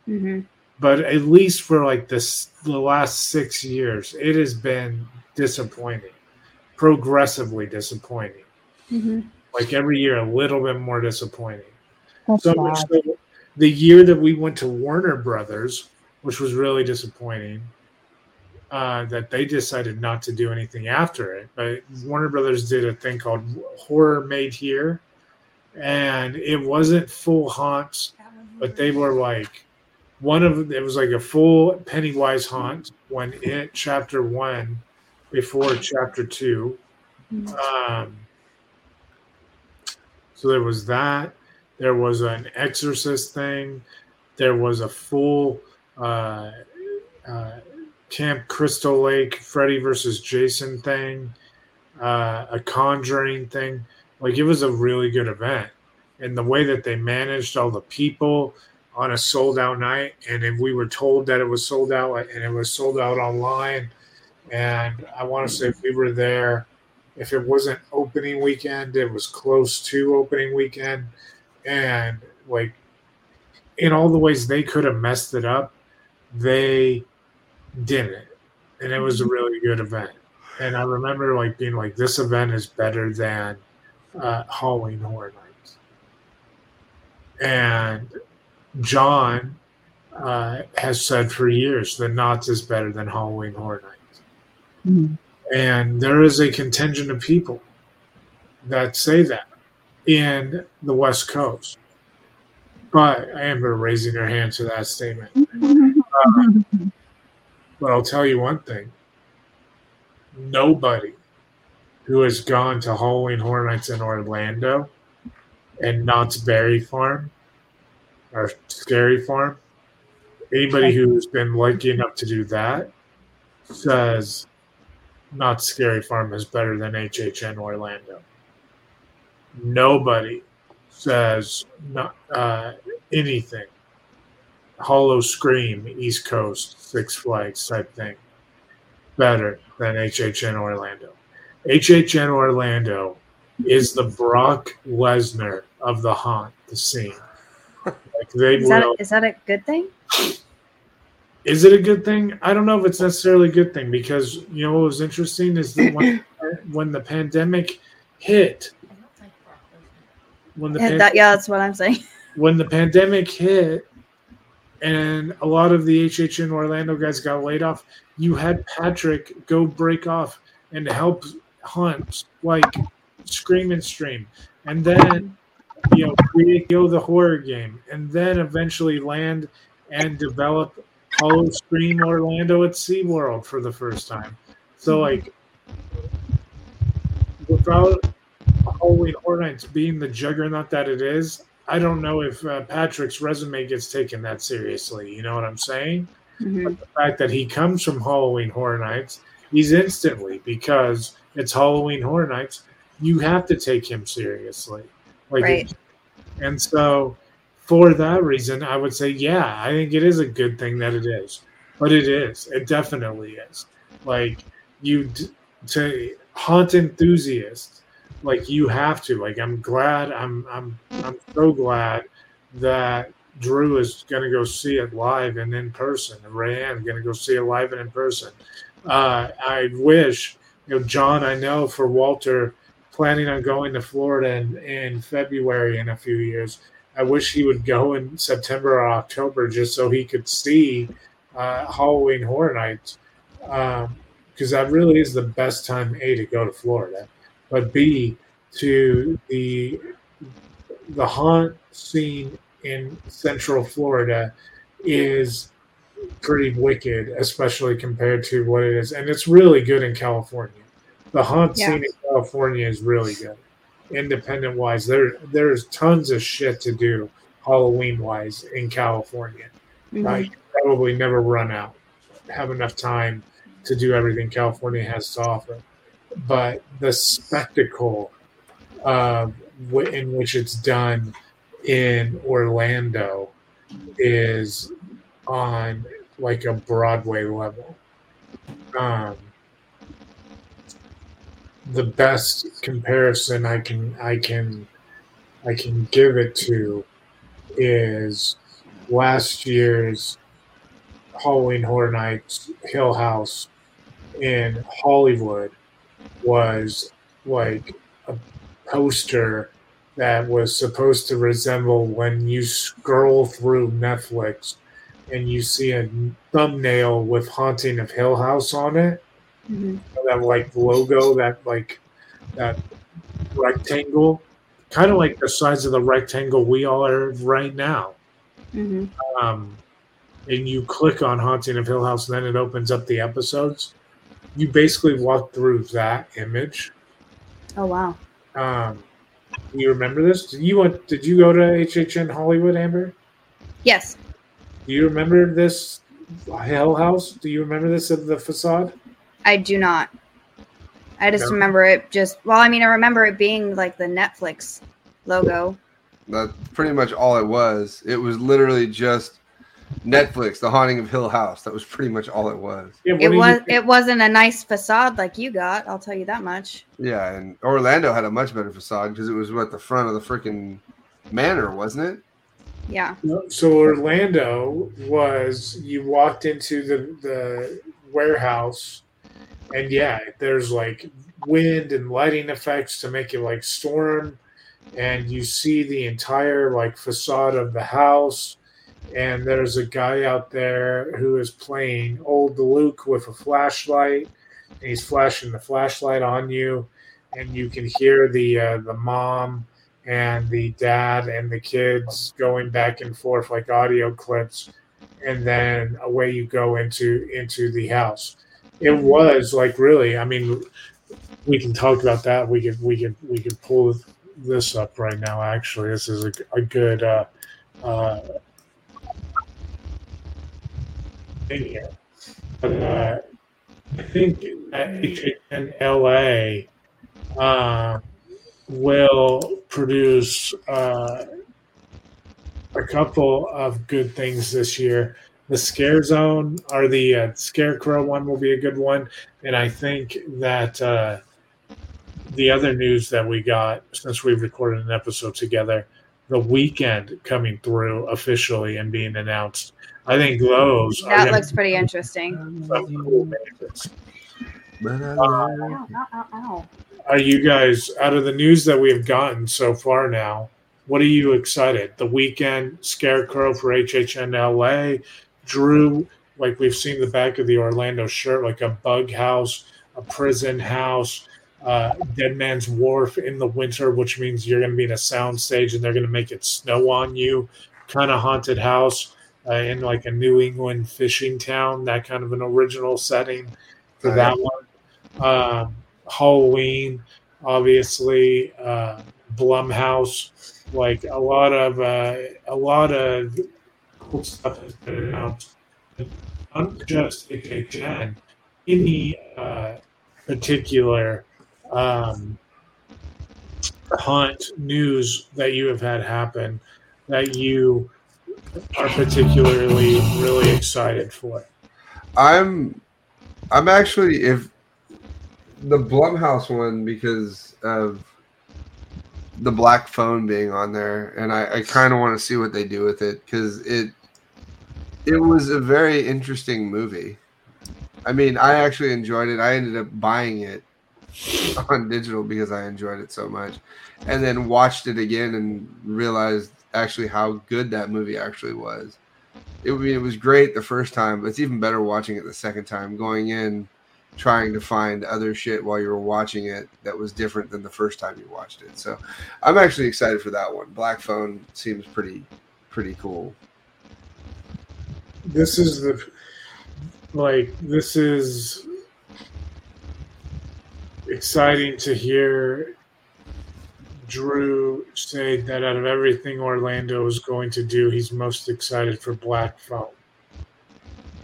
Hmm but at least for like this the last six years it has been disappointing progressively disappointing. Hmm like every year a little bit more disappointing That's so much so the year that we went to warner brothers which was really disappointing uh, that they decided not to do anything after it but warner brothers did a thing called horror made here and it wasn't full haunts but they were like one of it was like a full Pennywise haunt when it chapter one before chapter two. Um, so there was that. There was an exorcist thing. There was a full uh, uh, Camp Crystal Lake Freddy versus Jason thing, uh, a Conjuring thing. Like it was a really good event, and the way that they managed all the people on a sold out night, and if we were told that it was sold out, and it was sold out online, and I want to say if we were there, if it wasn't opening weekend, it was close to opening weekend, and like in all the ways they could have messed it up, they didn't, and it was a really good event. And I remember like being like, this event is better than uh, Halloween Horror Nights. And John uh, has said for years that Knott's is better than Halloween Horror Nights. Mhm. And there is a contingent of people that say that in the West Coast. But I Amber raising her hand to that statement. But I'll tell you one thing nobody who has gone to Halloween Horror Nights in Orlando and Knott's Berry Farm or Scary Farm, anybody who's been lucky enough to do that says Knott's Scary Farm is better than HHN Orlando. Nobody says not, uh, anything. Howl-O-Scream, East Coast, Six Flags type thing. Better than HHN Orlando. HHN Orlando is the Brock Lesnar of the haunt, the scene. Like they Is that will. is that a good thing? Is it a good thing? I don't know if it's necessarily a good thing because you know what was interesting is that when, when the pandemic hit, when the pan- that, yeah, that's what I'm saying. when the pandemic hit and a lot of the HHN Orlando guys got laid off, you had Patrick go break off and help Hunt like Scream and Stream, and then you know create the horror game, and then eventually land and develop Howl-O-Scream Orlando at SeaWorld for the first time. So like without Halloween Horror Nights being the juggernaut that it is, I don't know if uh, Patrick's resume gets taken that seriously. You know what I'm saying? Mhm. The fact that he comes from Halloween Horror Nights, he's instantly because it's Halloween Horror Nights. You have to take him seriously, like, Right. and so for that reason, I would say, yeah, I think it is a good thing that it is, but it is, it definitely is. Like you to haunt enthusiasts, like you have to. Like I'm glad, I'm I'm I'm so glad that Drew is going to go see it live and in person, and Rayanne going to go see it live and in person. Uh, I wish, you know, John. I know for Walter, planning on going to Florida in, in February in a few years. I wish he would go in September or October just so he could see uh, Halloween Horror Nights, because that really is the best time a to go to Florida, but b to the the haunt scene in Central Florida is pretty wicked, especially compared to what it is, and it's really good in California. The haunt Yeah. scene in California is really good, independent wise. There there's tons of shit to do Halloween wise in California. Mhm. Right, probably never run out, have enough time to do everything California has to offer. But the spectacle w- in which it's done in Orlando is on like a Broadway level. Um, the best comparison I can I can I can give it to is last year's Halloween Horror Nights Hill House in Hollywood was like a poster that was supposed to resemble when you scroll through Netflix and you see a thumbnail with Haunting of Hill House on it. Mhm. That like logo, that like that rectangle, kind of like the size of the rectangle we all are right now Mhm. um, and you click on Haunting of Hill House, and then it opens up the episodes. You basically walk through that image. Oh wow. Um, you remember this? Did you want? Did you go to HHN Hollywood, Amber? Yes. Do you remember this Hell House? Do you remember this of the facade? I do not. I just No. remember it just well, I mean I remember it being like the Netflix logo. That's pretty much all it was. It was literally just Netflix, The Haunting of Hill House. That was pretty much all it was. Yeah, It do you was. It wasn't a nice facade like you got, I'll tell you that much. Yeah, and Orlando had a much better facade because it was at the front of the freaking manor, wasn't it? Yeah. So Orlando was you walked into the the warehouse, and yeah, there's like wind and lighting effects to make it like storm, and you see the entire like facade of the house, and there's a guy out there who is playing old Luke with a flashlight, and he's flashing the flashlight on you, and you can hear the uh, the mom and the dad and the kids going back and forth like audio clips. And then away you go into into the house. It was like really i mean we can talk about that. We could we could we could pull this up right now actually. This is a, a good uh uh thing here but uh i think that HHNLA uh will produce uh, a couple of good things this year. The Scare Zone or the uh, Scarecrow one will be a good one, and I think that uh, the other news that we got since we've recorded an episode together, the Weeknd coming through officially and being announced. I think those are That gonna looks pretty interesting. cool bandits. Uh, are you guys out of the news that we've gotten so far now what are you excited the Weeknd scarecrow for hhnla drew like we've seen the back of the orlando shirt like a bug house a prison house uh, dead man's wharf in the winter which means you're going to be in a sound stage and they're going to make it snow on you kind of haunted house uh, in like a new england fishing town that kind of an original setting for Right. that one um, Halloween, obviously, uh, Blumhouse, like a lot of uh, a lot of cool stuff has been announced. Not just HHN, any uh, particular um, hunt news that you have had happen that you are particularly really excited for. I'm I'm actually if the Blumhouse one because of the black phone being on there, and I, I kind of want to see what they do with it because it it was a very interesting movie. I mean, I actually enjoyed it. I ended up buying it on digital because I enjoyed it so much, and then watched it again and realized actually how good that movie actually was it, I mean, it was great the first time, but it's even better watching it the second time, going in trying to find other shit while you were watching it that was different than the first time you watched it. So I'm actually excited for that one. Black Phone seems pretty pretty cool. this is the like this is exciting to hear Drew say that out of everything Orlando is going to do, he's most excited for Black Phone.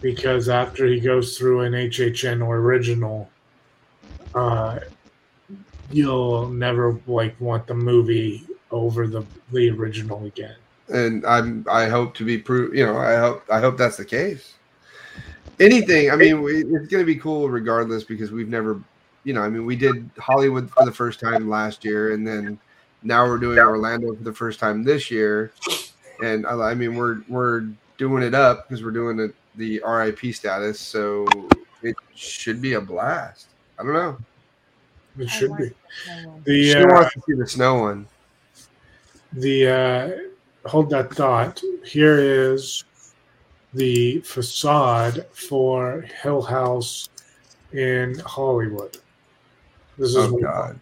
Because after he goes through an HHN original, uh, you'll never like want the movie over the the original again. and I'm I hope to be proved. you know I hope I hope that's the case. Anything, I mean, it's going to be cool regardless because we've never, you know, I mean, we did Hollywood for the first time last year, and then now we're doing Orlando for the first time this year, and I, I mean, we're we're doing it up because we're doing it the RIP status, so it should be a blast. I don't know. It should be. She The uh, wants to see the snow one. the uh, hold that thought. Here is the facade for Hill House in Hollywood. This is Oh what- God.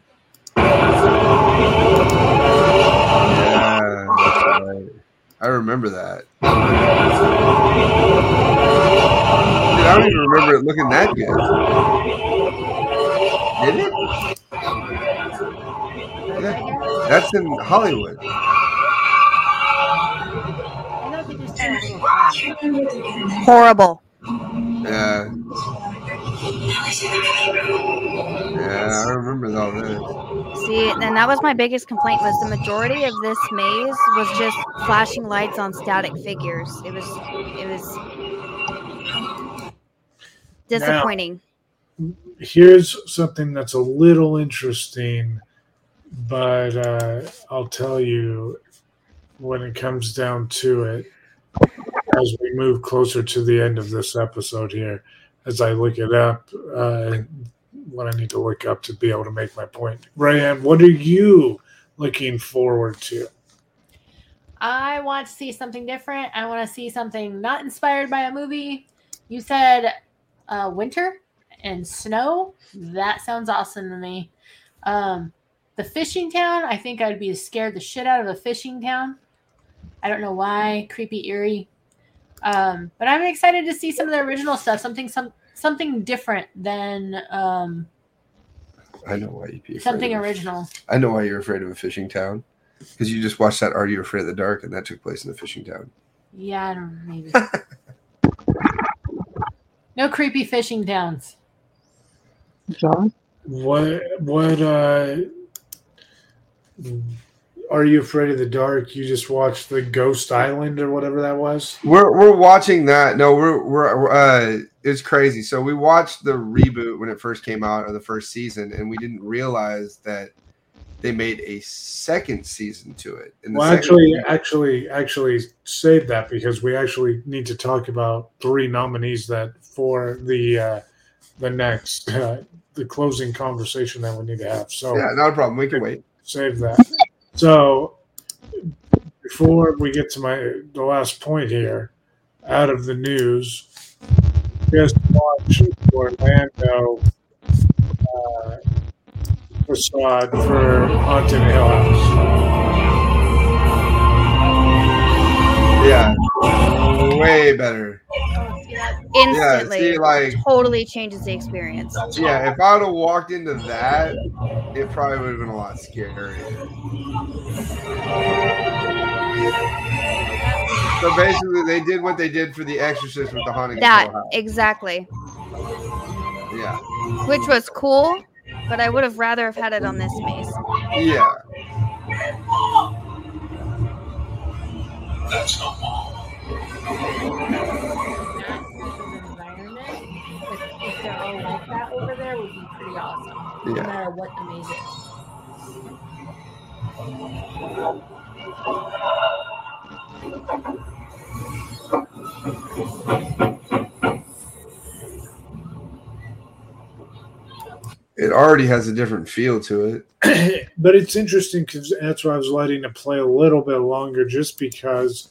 Yeah, that's right. I remember that. Dude, I don't even remember it looking that good. Did it? Yeah, that's in Hollywood. Horrible. Yeah. Yeah, I remember all this. See, and that was my biggest complaint was the majority of this maze was just flashing lights on static figures. It was it was disappointing. Here's something that's a little interesting, but uh, I'll tell you when it comes down to it as we move closer to the end of this episode here, as I look it up, uh, what I need to look up to be able to make my point. Ryan, what are you looking forward to? I want to see something different. I want to see something not inspired by a movie. You said uh, winter and snow. That sounds awesome to me. Um, the fishing town. I think I'd be scared the shit out of a fishing town. I don't know why. Creepy, eerie. Um, but I'm excited to see some of the original stuff. Something some something different than um, I know why you'd be afraid something of- original. I know why you're afraid of a fishing town. Because you just watched that Are You Afraid of the Dark and that took place in a fishing town. Yeah, I don't know, maybe. no creepy fishing towns. John? What what uh are you afraid of the dark? You just watched the Ghost Island or whatever that was? We're we're watching that. No, we're we're uh it's crazy. So we watched the reboot when it first came out of the first season and we didn't realize that they made a second season to it. Well, actually, season- actually, actually, save that because we actually need to talk about three nominees that for the uh, the next uh, the closing conversation that we need to have. So yeah, not a problem. We can wait. save that. So before we get to my the last point here, out of the news, just watch Orlando uh, facade for Haunted Hill House. Yeah. Way better. Instantly, see, like- totally changes the experience. Yeah, if I would have walked into that, it probably would have been a lot scarier. So basically, they did what they did for The Exorcist with the haunting of That exactly, Yeah, which was cool, but I would have rather have had it on this maze. yeah. That's not environment, if, if they're all like that over there, would be pretty awesome. Yeah. No matter what the maze. It already has a different feel to it. but it's interesting because that's why I was letting it play a little bit longer, just because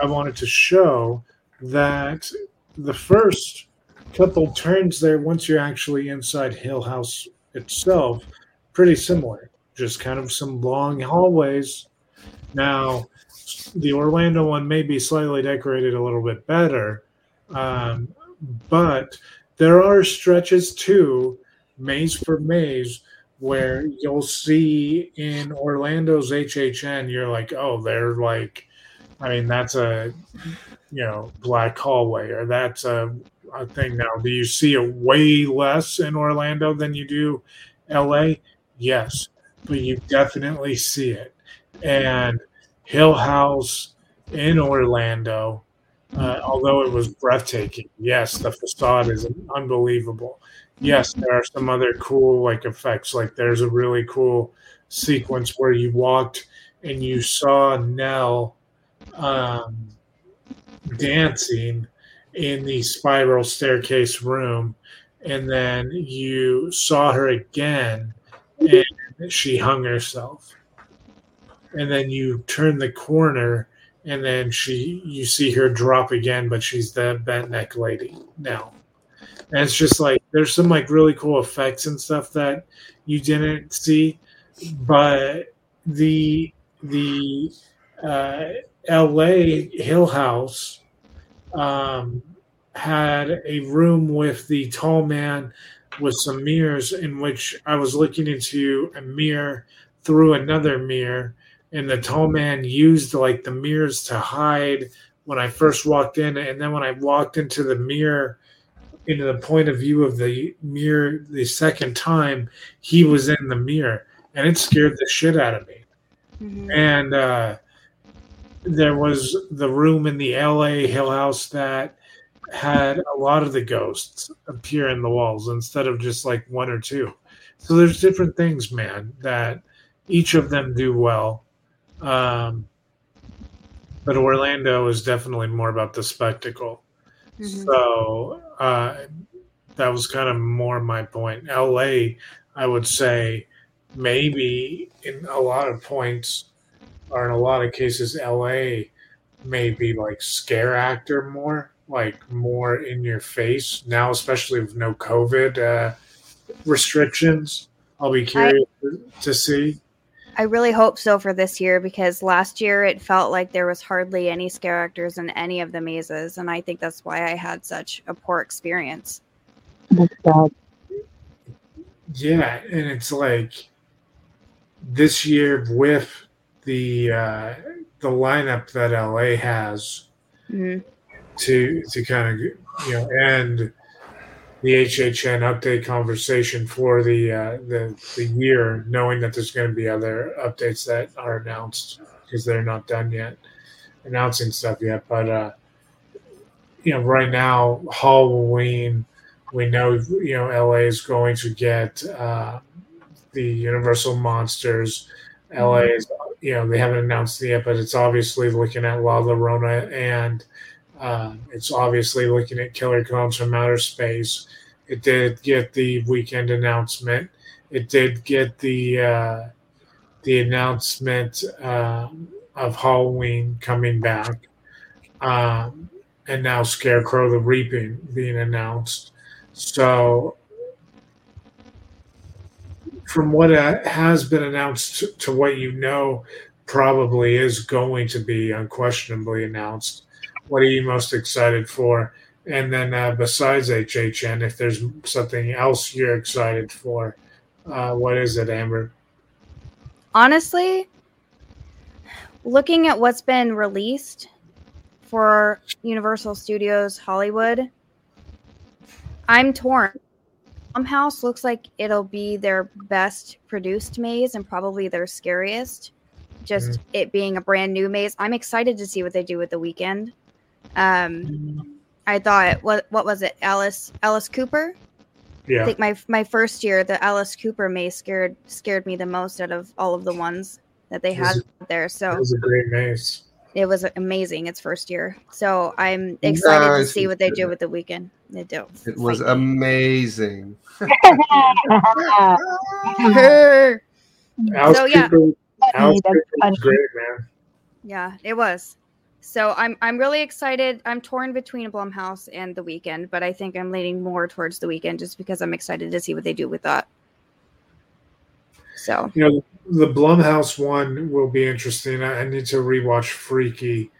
I wanted to show that the first couple turns there, once you're actually inside Hill House itself, pretty similar. Just kind of some long hallways. Now, the Orlando one may be slightly decorated a little bit better, um, but there are stretches too, maze for maze, where you'll see in Orlando's HHN, you're like, oh, they're like, I mean, that's a, you know, black hallway, or that's a, a thing now. Do you see it way less in Orlando than you do LA? Yes, but you definitely see it. And Hill House in Orlando, uh, although it was breathtaking, yes, the facade is unbelievable. Yes, there are some other cool like effects. Like there's a really cool sequence where you walked and you saw Nell um, dancing in the spiral staircase room, and then you saw her again, and she hung herself. And then you turn the corner, and then she you see her drop again, but she's the bent neck lady now. And it's just like there's some like really cool effects and stuff that you didn't see, but the the uh, L.A. Hill House um, had a room with the tall man with some mirrors in which I was looking into a mirror through another mirror and the tall man used like the mirrors to hide when I first walked in and then when I walked into the mirror into the point of view of the mirror the second time he was in the mirror and it scared the shit out of me Mhm. and uh, there was the room in the LA Hill House that had a lot of the ghosts appear in the walls instead of just like one or two. So there's different things, man, that each of them do well. Um, but Orlando is definitely more about the spectacle. Mhm. So uh, that was kind of more my point. LA, I would say, maybe in a lot of points, or in a lot of cases, LA may be like scare actor more, like more in your face now, especially with no COVID uh, restrictions. I'll be curious to see. I really hope so for this year because last year it felt like there was hardly any scare actors in any of the mazes, and I think that's why I had such a poor experience. That's bad. Yeah, and it's like this year with the uh, the lineup that LA has Mhm. to to kind of you know end the HHN update conversation for the uh, the the year, knowing that there's going to be other updates that are announced because they're not done yet, announcing stuff yet. But uh, you know, right now Halloween, we know you know LA is going to get uh, the Universal Monsters. LA is you know they haven't announced it yet, but it's obviously looking at La Llorona and um, it's obviously looking at Killer Clowns from Outer Space. It did get the Weeknd announcement. It did get the uh, the announcement um, of Halloween coming back, um, and now Scarecrow the Reaping being announced. So, from what has been announced to, to what you know, probably is going to be unquestionably announced what are you most excited for? And then uh, besides HHN, if there's something else you're excited for, uh, what is it, Amber? Honestly, looking at what's been released for Universal Studios Hollywood, I'm torn. House looks like it'll be their best produced maze and probably their scariest. Just it being a brand new maze. I'm excited to see what they do with the Weeknd. Um, I thought what what was it? Alice Alice Cooper. Yeah. I think my my first year, the Alice Cooper maze scared scared me the most out of all of the ones that they had This there. it So was a great maze. it was amazing its first year. So I'm excited to see what they do with the Weeknd. They do. It was Fight me. amazing. Alice So, yeah. Alice That's was great, man. Yeah, it was. So I'm I'm really excited. I'm torn between Blumhouse and the Weeknd, but I think I'm leaning more towards the Weeknd just because I'm excited to see what they do with that. So You know, the Blumhouse one will be interesting. I, I need to rewatch Freaky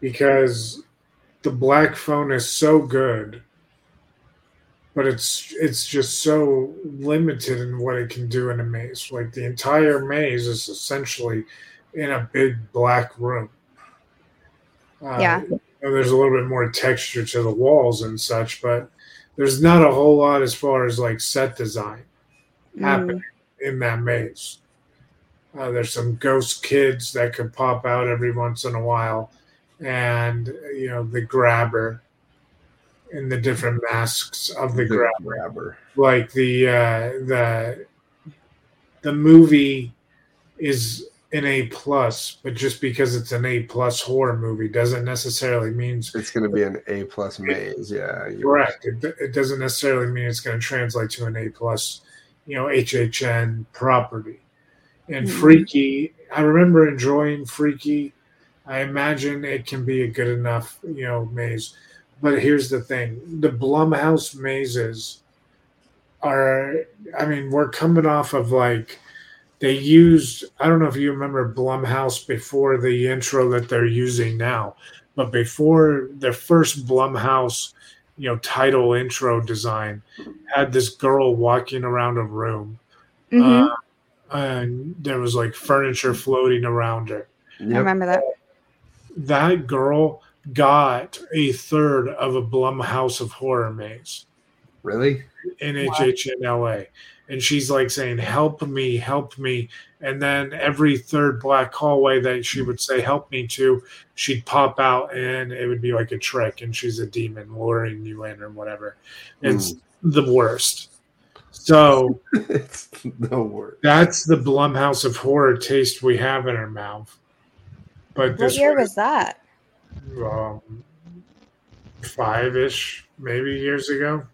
because the Black Phone is so good, but it's it's just so limited in what it can do in a maze. Like the entire maze is essentially in a big black room. Uh, Yeah. there's a little bit more texture to the walls and such, but there's not a whole lot as far as like set design mm, happening in that maze. Uh, there's some ghost kids that could pop out every once in a while, and you know the grabber and the different masks of the The grabber. grabber. Like the uh, the the movie is an A plus, but just because it's an A plus horror movie doesn't necessarily means It's going to be an A plus maze. Yeah. you're Correct. It, it doesn't necessarily mean it's going to translate to an A plus, you know, HHN property. And Mhm. Freaky, I remember enjoying Freaky. I imagine it can be a good enough, you know, maze. But here's the thing: the Blumhouse mazes are. I mean, we're coming off of like they used. I don't know if you remember Blumhouse before the intro that they're using now, but before their first Blumhouse you know title intro design had this girl walking around a room Mhm. uh, and there was like furniture floating around her I remember that. that girl got a third of a Blumhouse of Horror maze Really? in HHN LA. And she's like saying, Help me, help me. And then every third black hallway that she would say, Help me to, she'd pop out and it would be like a trick and she's a demon luring you in or whatever. It's hmm. the worst. So it's the worst. that's the Blumhouse of Horror taste we have in our mouth. But What this year was that? Um, five ish, maybe years ago.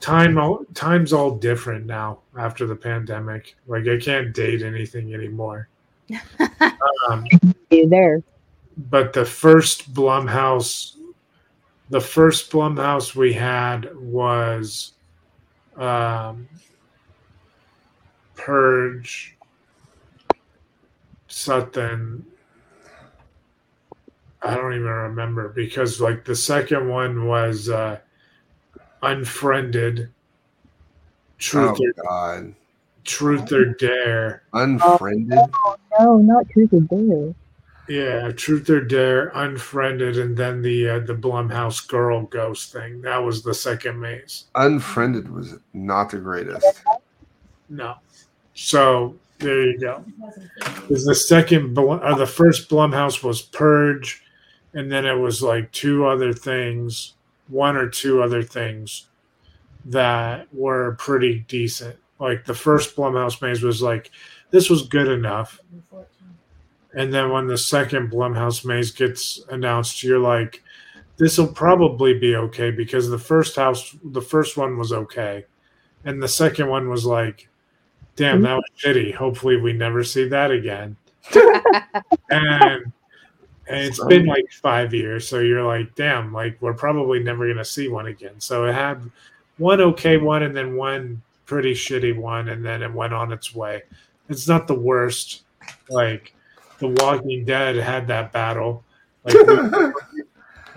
Time, all, time's all different now after the pandemic. Like I can't date anything anymore. um, You there? but the first Blumhouse, the first Blumhouse we had was um, Purge, something. I don't even remember because like the second one was uh, Unfriended, Truth Oh or God. Truth or Dare. Unfriended. No, not Truth or Dare. Yeah, Truth or Dare, Unfriended, and then the uh, the Blumhouse Girl Ghost thing. That was the second maze. Unfriended was not the greatest. No, so there you go. Is the second Blum- or the first Blumhouse was Purge, and then it was like two other things, one or two other things that were pretty decent. Like the first Blumhouse maze was like this was good enough. And then when the second Blumhouse maze gets announced, you're like, this will probably be okay because the first house, the first one was okay. And the second one was like, damn, that was shitty. Hopefully we never see that again. and, and it's been like five years. So you're like, damn, like we're probably never going to see one again. So it had one okay one and then one pretty shitty one. And then it went on its way. It's not the worst. Like, the Walking Dead had that battle. Like we,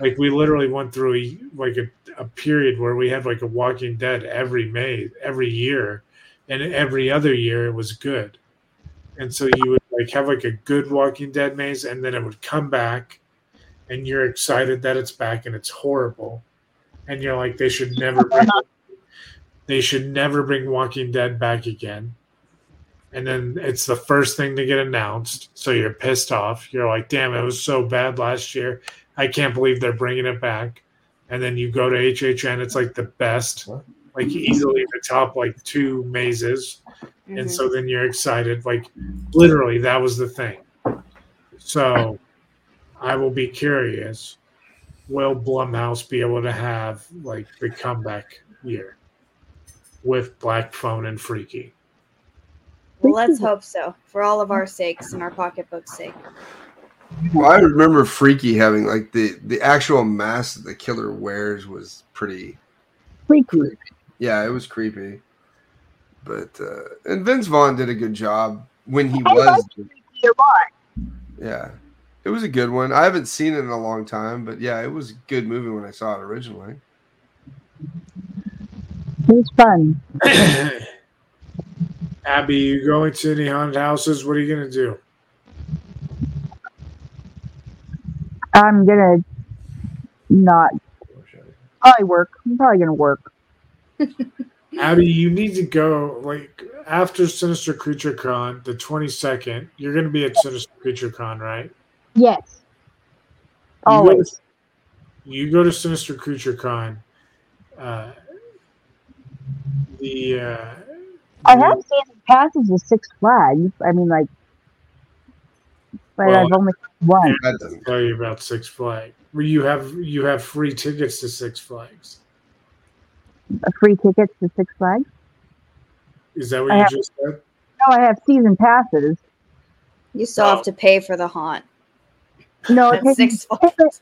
like we literally went through a, like a, a period where we had like a Walking Dead every May, every year, and every other year it was good. And so you would like have like a good Walking Dead maze, and then it would come back, and you're excited that it's back, and it's horrible, and you're like they should never bring, they should never bring Walking Dead back again and then it's the first thing to get announced. So you're pissed off. You're like, damn, it was so bad last year. I can't believe they're bringing it back. And then you go to HHN, it's like the best, like easily the top like two mazes. And so mm-hmm. then you're excited. Like literally, that was the thing. So I will be curious. Will Blumhouse be able to have like the comeback year with Black Phone and Freaky? Well, let's hope so for all of our sakes and our pocketbook's sake. Well, I remember Freaky having like the the actual mask that the killer wears was pretty. Freaky. Yeah, it was creepy. But uh and Vince Vaughn did a good job when he was. Yeah, it was a good one. I haven't seen it in a long time, but yeah, it was a good movie when I saw it originally. It was fun. Abby, you going to any haunted houses? What are you gonna do? I'm gonna not probably work. I'm probably gonna work. Abby, you need to go like after Sinister Creature Con, the twenty second. You're gonna be at Sinister Creature Con, right? Yes. You go, Always. to, you go to Sinister Creature Con. Uh, the uh, I have season passes with Six Flags. I mean, like, but Well, I've only one. I doesn't tell you about Six Flags. Where you have you have free tickets to Six Flags. Free tickets to Six Flags. Is that what I you have- just said? No, I have season passes. You still have to pay for the haunt. No, it, At came, Six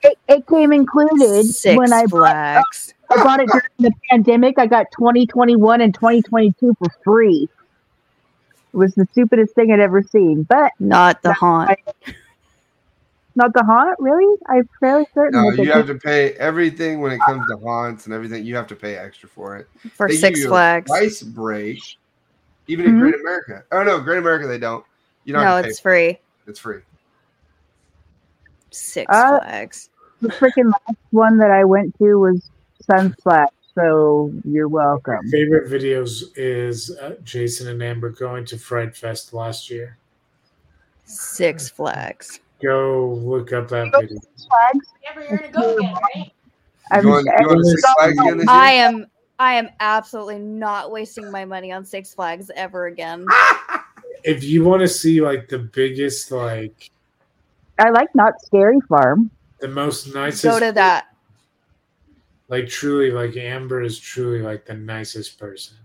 it, it came included Six when I bought, I bought it during the pandemic. I got 2021 and 2022 for free. It was the stupidest thing I'd ever seen, but Not the haunt. Not the haunt, really? I'm fairly certain. No, you have to pay everything when it comes to haunts and everything. You have to pay extra for it. For They give Six you a Flags. price break, even in Mhm. Great America. Oh no, Great America they don't. You don't. No, have to it's pay. free. It's free. Six Uh, Flags. The freaking last one that I went to was Sunsplash, so you're welcome. Favorite videos is uh, Jason and Amber going to Fright Fest last year. Six Flags. Go look up that video. Flags. Never you're gonna go again, right? I'm You want, you want to Six Flags again this year? I am I am absolutely not wasting my money on Six Flags ever again. If you want to see like the biggest, like I like Knott's Scary Farm. the most nicest, Go to that. like truly, like Amber is truly like the nicest person,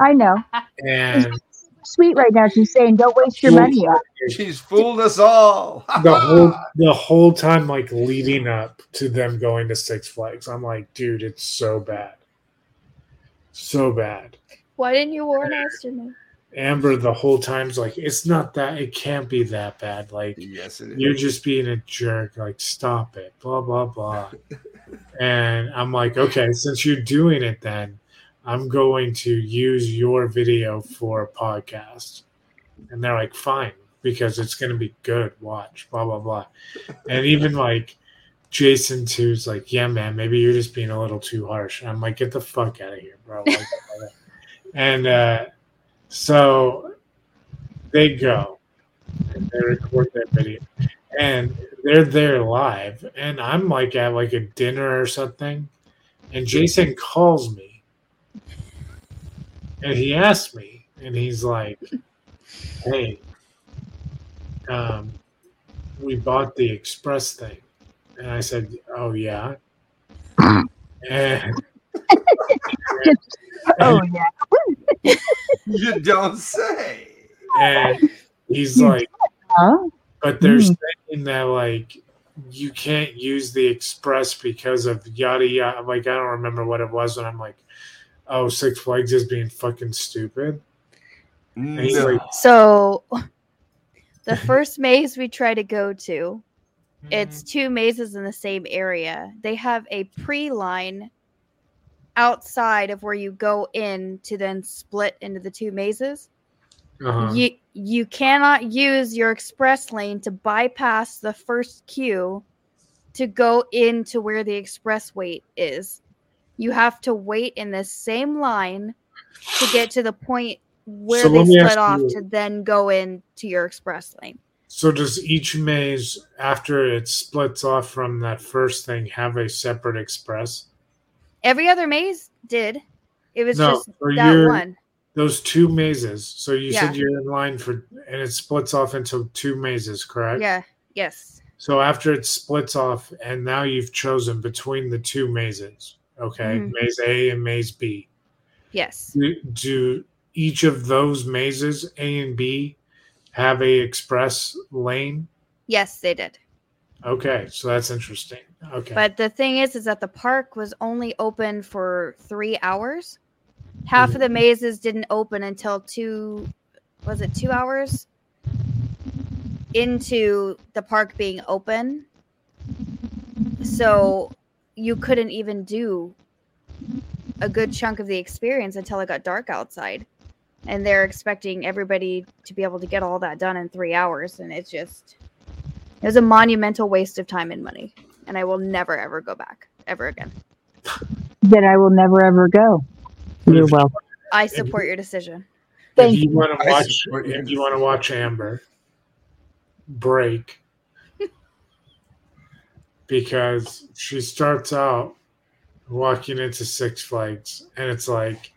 I know. and Sweet right now. She's saying, "Don't waste your money on." She's fooled us all. the whole the whole time like leading up to them going to Six Flags, I'm like, dude, it's so bad, so bad. Why didn't you warn us to me? Amber the whole time's like, it's not that, it can't be that bad. Like, yes, it is. you're just being a jerk. Like, stop it. Blah blah blah. and I'm like, okay, since you're doing it, then I'm going to use your video for a podcast. And they're like, fine, because it's going to be good. Watch, blah blah blah. And even like Jason too's like, yeah, man, maybe you're just being a little too harsh. And I'm like, get the fuck out of here, bro. And uh, so they go and they record that video and they're there live and i'm like at like a dinner or something and jason calls me and he asked me and he's like hey um we bought the express thing and i said oh yeah and Oh yeah. You don't say. and he's like Huh? but they're Hmm. saying that like you can't use the express because of yada yada like i don't remember what it was and i'm like oh six flags is being fucking stupid No. like So the first maze we try to go to, it's Mm-hmm. two mazes in the same area. They have a pre-line outside of where you go in to then split into the two mazes. uh-huh. You you cannot use your express lane to bypass the first queue to go into where the express wait is. You have to wait in the same line to get to the point where So they split off you- to then go into your express lane. so does each maze after it splits off from that first thing have a separate express Every other maze did. It was No, just that one. those two mazes so you Yeah. said you're in line for and it splits off into two mazes correct Yeah. Yes. So after it splits off, and now you've chosen between the two mazes, okay, Mhm. maze A and maze B. Yes. Do, do each of those mazes, A and B, have a express lane? Yes, they did. Okay, so that's interesting. Okay, But the thing is, is that the park was only open for three hours. Half of the mazes didn't open until two. Was it two hours into the park being open? So you couldn't even do a good chunk of the experience until it got dark outside. And they're expecting everybody to be able to get all that done in three hours. And it's just, it was a monumental waste of time and money. And I will never, ever go back ever again. Then I will never ever go. You're welcome. I support your decision. if Thank you want to watch, support if you want to watch Amber break, because she starts out walking into Six Flags, and it's like,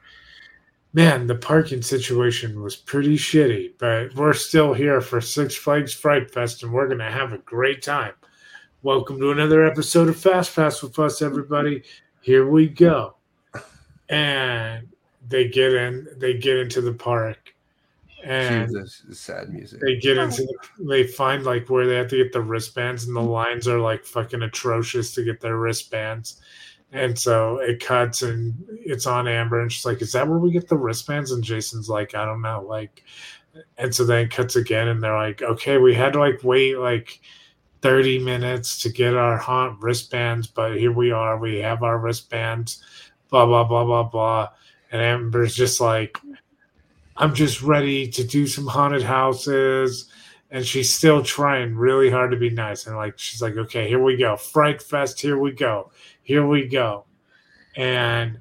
man, the parking situation was pretty shitty, but we're still here for Six Flags Fright Fest, and we're gonna have a great time. Welcome to another episode of Fast Pass with us, everybody. Here we go, and they get in, they get into the park, and Jesus, sad music. they get into the, they find like where they have to get the wristbands and the mm-hmm. lines are like fucking atrocious to get their wristbands and so it cuts and it's on amber and she's like is that where we get the wristbands and jason's like i don't know like and so then it cuts again and they're like okay we had to like wait like 30 minutes to get our haunt wristbands, but here we are. We have our wristbands, blah, blah, blah, blah, blah. And Amber's just like, I'm just ready to do some haunted houses. And she's still trying really hard to be nice. And like, she's like, okay, here we go. Fright Fest, here we go. Here we go. And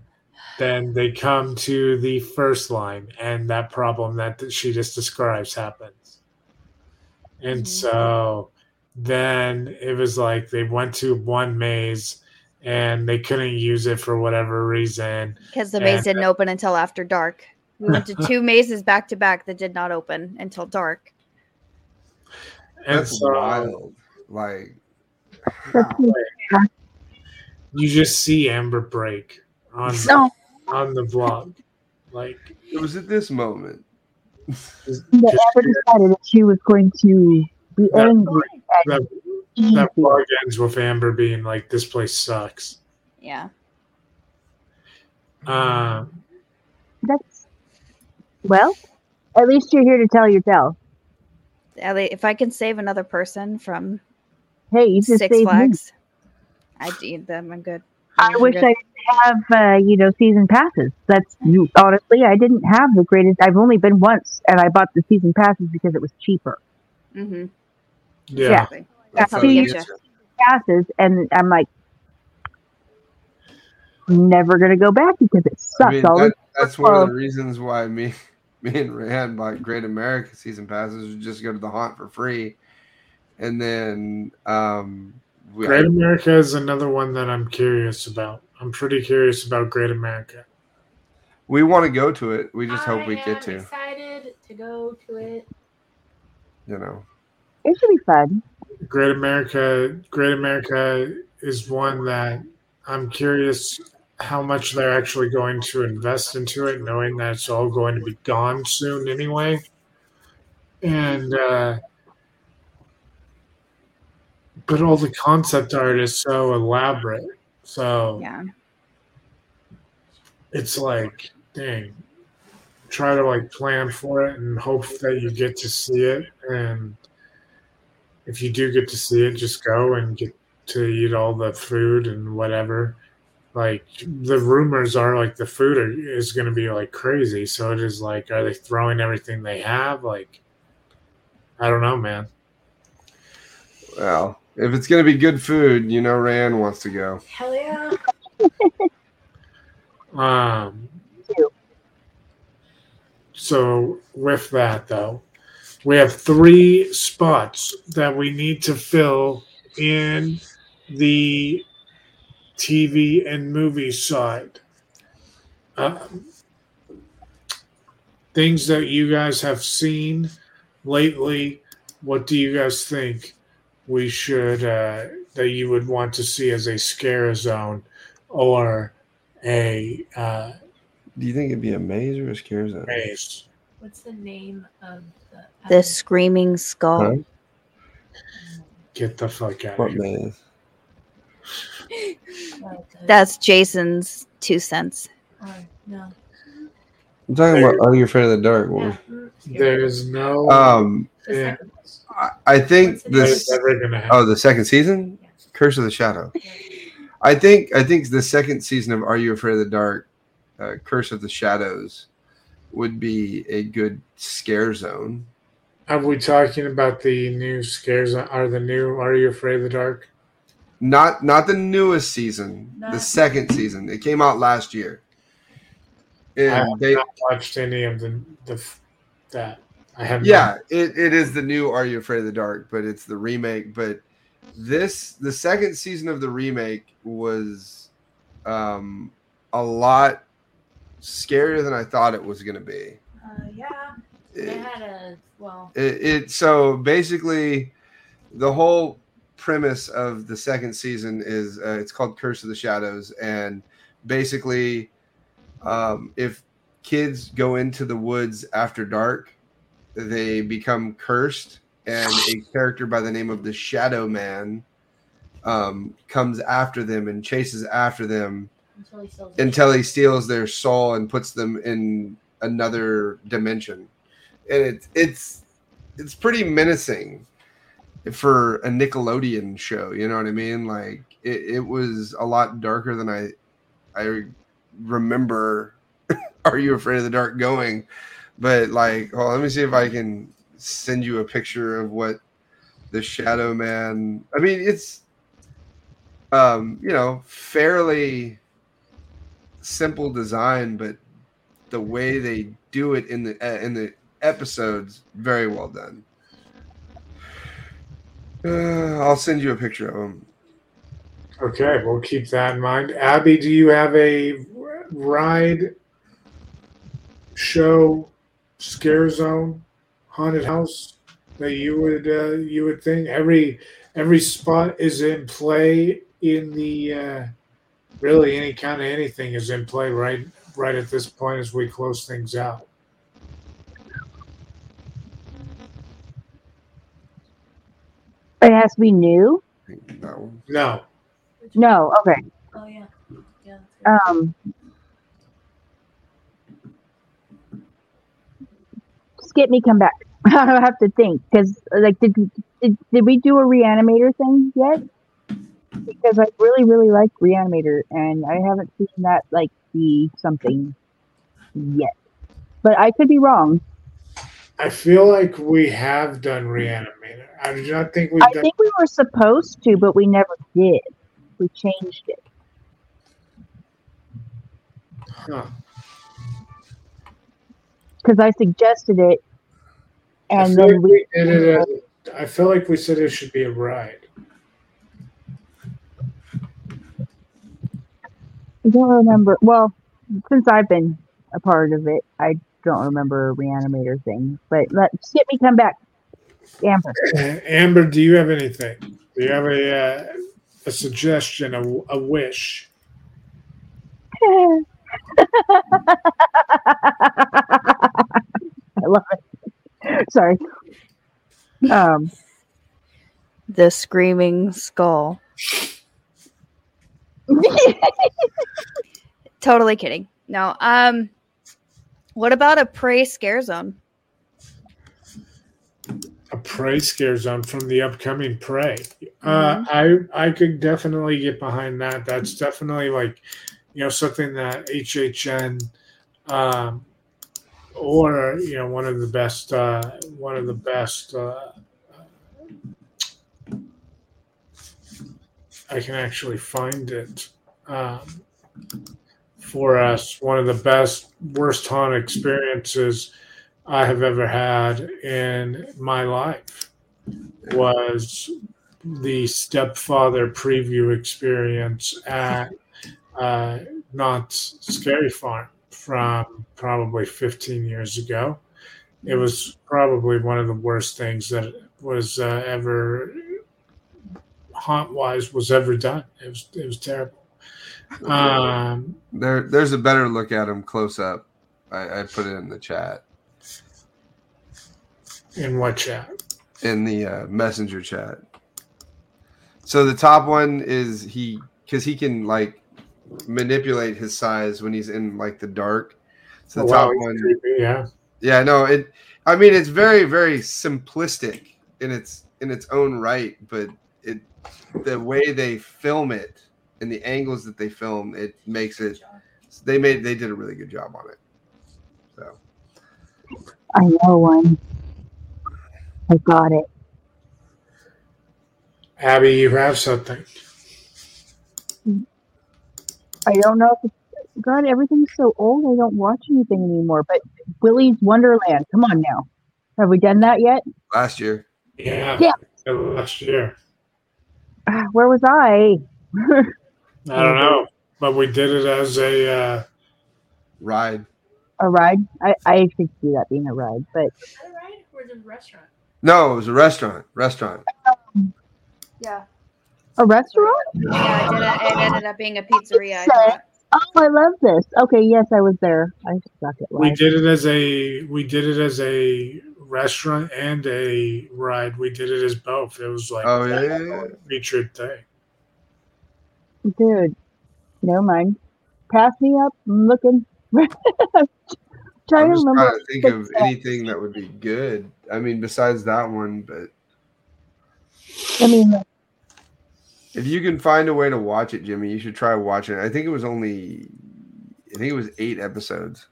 then they come to the first line, and that problem that she just describes happens. And mm-hmm. so then it was like they went to one maze and they couldn't use it for whatever reason. Because the maze And- didn't open until after dark. We went to two mazes back to back that did not open until dark. And That's so wild. Like, you just see Amber break on No. on the vlog. Like it was at this moment. just- That Amber decided that she was going to be That- angry. that, that vlog ends with Amber being like, "This place sucks." Yeah. Um, That's well. At least you're here to tell your tale. Ellie, if I can save another person from Hey, you just Six saved me. Flags, I need them. I'm good. I I'm wish good. I could have, uh, you know, season passes. That's. Honestly, I didn't have the greatest. I've only been once, and I bought the season passes because it was cheaper. Mm-hmm. yeah. Exactly. That's how how you you get get you. you. Passes, and I'm like, never gonna go back because it sucks. I mean, all that, the- that's one of the reasons why me, me and Rand bought Great America season passes. We just go to the haunt for free, and then um, we, Great America is another one that I'm curious about. I'm pretty curious about Great America. we want to go to it. We just hope we I get to. Excited to go to it. You know, it should be fun. Great America, Great America is one that I'm curious how much they're actually going to invest into it, knowing that it's all going to be gone soon anyway. And uh, but all the concept art is so elaborate, so Yeah. it's like, dang, try to like plan for it and hope that you get to see it. And if you do get to see it, just go and get to eat all the food and whatever. Like the rumors are, like the food are, is going to be like crazy. So it is like, are they throwing everything they have? Like, I don't know, man. well, if it's gonna be good food, you know, Rand wants to go. Hell yeah. Um, so with that though, we have three spots that we need to fill in the TV and movie side. Um, things that you guys have seen lately. What do you guys think we should uh, that you would want to see as a scare zone or a uh, Do you think it'd be a maze or a scare zone? maze? What's the name of the The screaming skull. Huh? Get the fuck out What of here. maze? The- That's Jason's two cents. oh, no. I'm talking about Are You Afraid of the Dark? What Yeah. was- scary. There's no Um, yeah. I, I think the this. is ever gonna happen. Oh, the second season, Curse of the Shadow. I think I think the second season of Are You Afraid of the Dark, uh, Curse of the Shadows, would be a good scare zone. Are we talking about the new scares? Are the new Are You Afraid of the Dark? Not not the newest season, the second season. It came out last year. I have they, not watched any of the the that. I have yeah, it, it is the new Are You Afraid of the Dark, but it's the remake. But this the second season of the remake was um a lot scarier than I thought it was gonna be. Uh, yeah. They It- had a well. it, it so basically the whole premise of the second season is uh, it's called curse of the shadows and basically um, if kids go into the woods after dark they become cursed and a character by the name of the shadow man um, comes after them and chases after them Until he sells until he steals their soul and puts them in another dimension. And it's it's it's pretty menacing for a Nickelodeon show. You know what I mean? Like it, it was a lot darker than I I remember. Are you afraid of the dark? Going, but like, well, let me see if I can send you a picture of what the Shadow Man. I mean, it's um, you know, fairly simple design, but the way they do it in the uh, in the episodes, very well done. Uh, I'll send you a picture of them. Okay, we'll keep that in mind. Abby, do you have a ride show scare zone haunted house that you would uh, you would think every every spot is in play in the uh, really any kind of anything is in play right right at this point as we close things out. It has to be new. No. No. No. Okay. Oh yeah. Yeah. Um. Skip me, come back. I have to think because, like, did, did did we do a reanimator thing yet? Because I really, really like reanimator, and I haven't seen that like be something yet. But I could be wrong. I feel like we have done reanimator. I do not think we've I done. think we were supposed to, but we never did. We changed it. Huh. because I suggested it, and then like we. we did it. As, I feel like we said it should be a ride. I don't remember. Well, since I've been a part of it, I don't remember a reanimator thing. But let skip me come back, Amber. Amber, do you have anything? Do you have a uh, a suggestion, a, a wish? I love it. Sorry. Um, The screaming skull. Totally kidding. No. Um what about a prey scare zone? A prey scare zone from the upcoming prey. Uh, I I could definitely get behind that. That's definitely like you know something that HHN um, or you know one of the best uh, one of the best. Uh, I can actually find it um, for us. One of the best worst haunt experiences I have ever had in my life was the stepfather preview experience at uh, Knott's Scary Farm from probably 15 years ago. It was probably one of the worst things that was uh, ever haunt wise was ever done. It was it was terrible. Um, There, there's a better look at him close up. I, I put it in the chat, in what chat? in the uh, messenger chat. So the top one is he because he can like manipulate his size when he's in like the dark. So the Oh, top he's one, creepy, yeah. yeah, no, it. I mean, it's very, very simplistic in its in its own right, but it the way they film it and the angles that they film it makes it. They made they did a really good job on it. So I know one. I got it. Abby, you have something. I don't know if it's God. Everything's so old. I don't watch anything anymore. But Willy's Wonderland. Come on now. Have we done that yet? last year, Yeah. Yeah. Last year. Ah, Where was I? I don't know, but we did it as a. Uh, ride. a ride. I I could see that being a ride, but Is that a ride or is it a restaurant? No, it was a restaurant. Restaurant. Yeah. a restaurant. Yeah, it, did, it ended up being a pizzeria. I Oh, I love this. Okay, yes, I was there. I suck at we did it as a. We did it as a restaurant and a ride. We did it as both. It was like Oh yeah, yeah, yeah. featured thing. Dude, never mind. Pass me up. I'm looking. trying I'm to just remember. trying to think of footsteps. anything that would be good. I mean, besides that one, but I mean, If you can find a way to watch it, Jimmy, you should try watching it. I think it was only, I think it was eight episodes.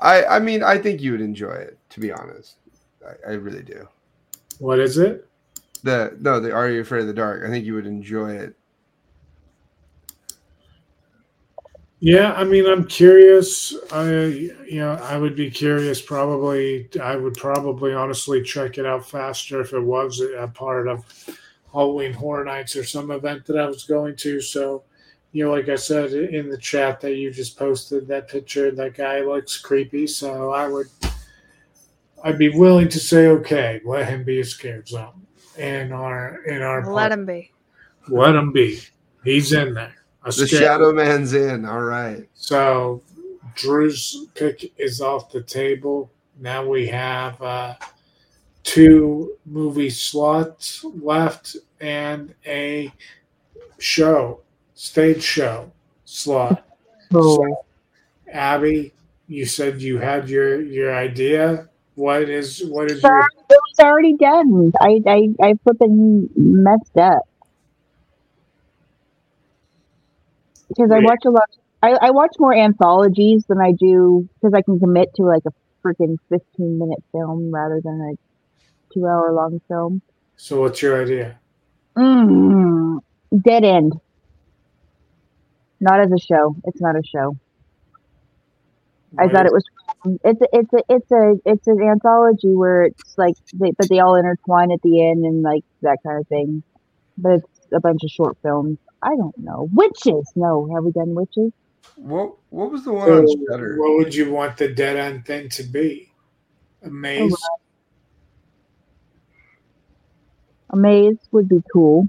I I mean, I think you would enjoy it. To be honest, I, I really do. What is it? The no, the Are You Afraid of the Dark? I think you would enjoy it. Yeah, I mean, I'm curious. I, you know, I would be curious. Probably, I would probably honestly check it out faster if it was a part of Halloween Horror Nights or some event that I was going to. So, you know, like I said in the chat that you just posted, that picture, that guy looks creepy. So I would, I'd be willing to say, okay, let him be a scared zone in our in our Let him be. let him be. He's in there. A The scared- Shadow Man's in. All right. So Drew's pick is off the table. Now we have uh, two movie slots left and a show, stage show slot. oh, So, Abby, you said you had your your idea. What is what is your it was already done. I, I, I flipping messed up. Because I watch a lot. I, I watch more anthologies than I do because I can commit to like a freaking 15 minute film rather than a two hour long film. so? What's your idea? Mm, dead end. Not as a show. It's not a show. I thought it was. It's a, it's a it's a it's an anthology where it's like they but they all intertwine at the end and like that kind of thing. But it's a bunch of short films. I don't know witches. No, have we done witches? What what was the one on Shudder? what would you want the dead end thing to be? A maze. A maze would be cool.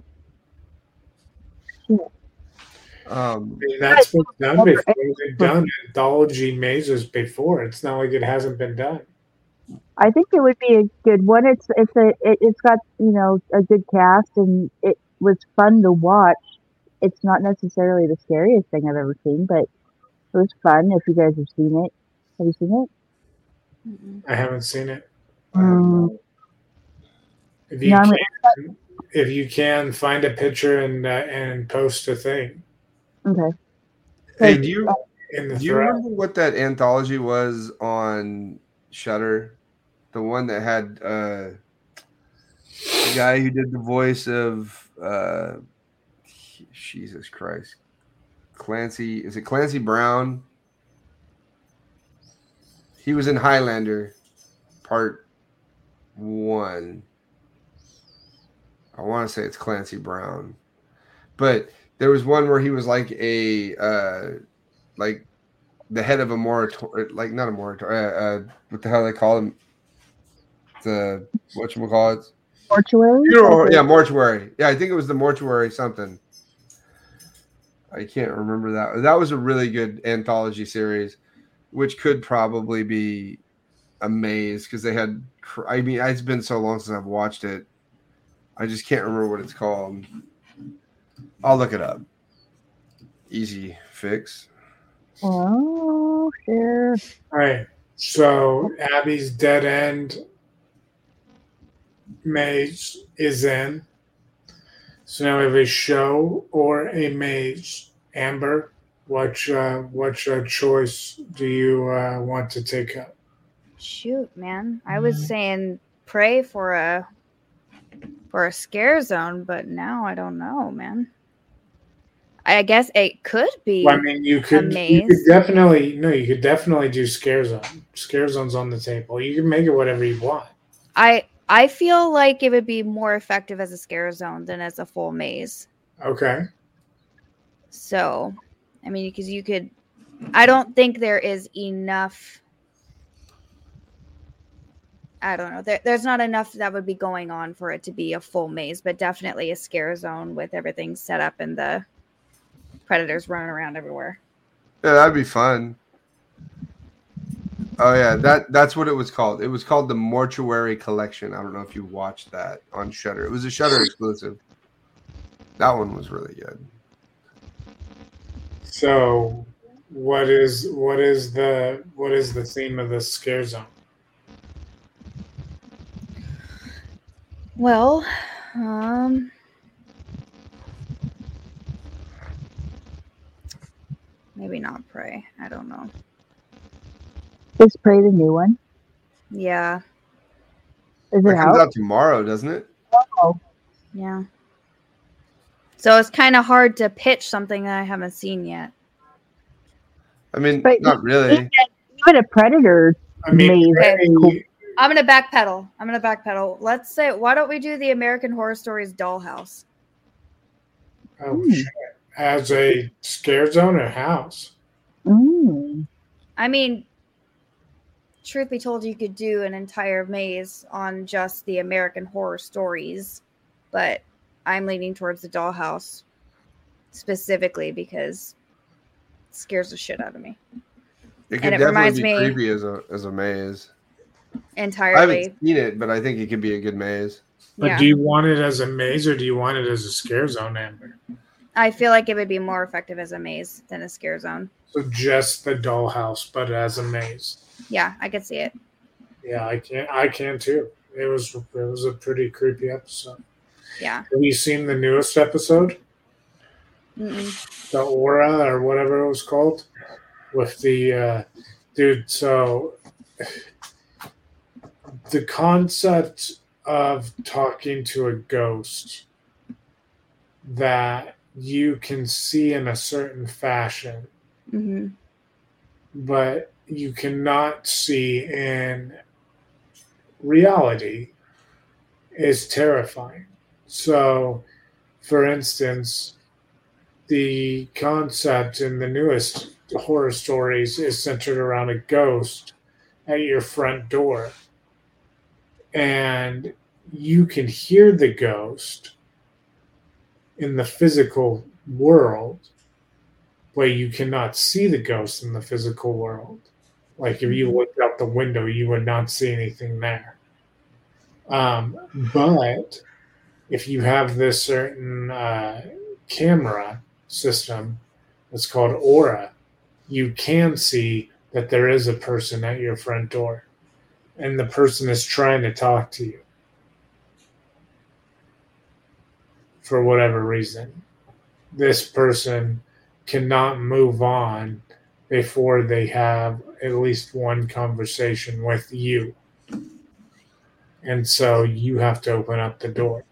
Um, I mean, that's been done before. They've done anthology mazes before. It's not like it hasn't been done. I think it would be a good one. It's it's a it, it's got you know a good cast and it was fun to watch. It's not necessarily the scariest thing I've ever seen, but it was fun. If you guys have seen it, have you seen it? I haven't seen it. Mm, If you No, can, if you can find a picture and uh, and post a thing okay. hey, do you in the do you remember what that anthology was on Shudder? The one that had uh, the guy who did the voice of uh, Jesus Christ, Clancy. Is it Clancy Brown? He was in Highlander, part one. I want to say it's Clancy Brown, but there was one where he was like a uh, like the head of a moratorium, like not a moratorium. Uh, uh, what the hell they call him? The what you call it? Mortuary. Yeah, mortuary. Yeah, I think it was the mortuary something. I can't remember that. That was a really good anthology series, which could probably be a maze because they had. I mean, it's been so long since I've watched it. I just can't remember what it's called. I'll look it up. Easy fix. Oh, sure. All right. So Abby's dead end maze is in. So now we have a show or a maze. Amber, what uh, what uh, choice do you uh, want to take up? Shoot, man. I was saying Prey for a for a scare zone, but now I don't know, man. I guess it could be. Well, I mean, you could, you could definitely no, you could definitely do scare zone. Scare zone's on the table. You can make it whatever you want. I I feel like it would be more effective as a scare zone than as a full maze. Okay. So, I mean, because you could, I don't think there is enough. I don't know. There, there's not enough that would be going on for it to be a full maze, but definitely a scare zone with everything set up and the predators running around everywhere. Yeah, that'd be fun. Oh yeah, that that's what it was called. It was called the Mortuary Collection. I don't know if you watched that on Shudder. It was a Shudder exclusive. That one was really good. So, what is what is the what is the theme of the scare zone? Well, Um. Maybe not Prey. I don't know. Is Prey the new one? Yeah. Is It it comes out? out tomorrow, doesn't it? Oh, Yeah. So it's kind of hard to pitch something that I haven't seen yet. I mean, But not really. even a Predator I mean, maze. Prey- is cool. I'm gonna backpedal. I'm gonna backpedal. Let's say, why don't we do the American Horror Stories Dollhouse? oh shit. As a scare zone or house. Mm. I mean, truth be told, you could do an entire maze on just the American Horror Stories, but I'm leaning towards the Dollhouse specifically because it scares the shit out of me It could And it definitely reminds be me- creepy as a as a maze. Entirely. I haven't seen it, but I think it could be a good maze. But Yeah. do you want it as a maze or do you want it as a scare zone, Amber? I feel like it would be more effective as a maze than a scare zone. So just the dollhouse, but as a maze. Yeah, I could see it. Yeah, I can I can too. It was it was a pretty creepy episode. Yeah. Have you seen the newest episode? Mm-mm. the aura or whatever it was called with the uh, dude so the concept of talking to a ghost that you can see in a certain fashion hmm but you cannot see in reality is terrifying. So, for instance, the concept in the newest horror stories is centered around a ghost at your front door. And you can hear the ghost in the physical world, where you cannot see the ghost in the physical world. Like if you looked out the window, you would not see anything there. Um, but if you have this certain uh, camera system that's called Aura, you can see that there is a person at your front door, and the person is trying to talk to you for whatever reason. This person cannot move on before they have at least one conversation with you. And so you have to open up the door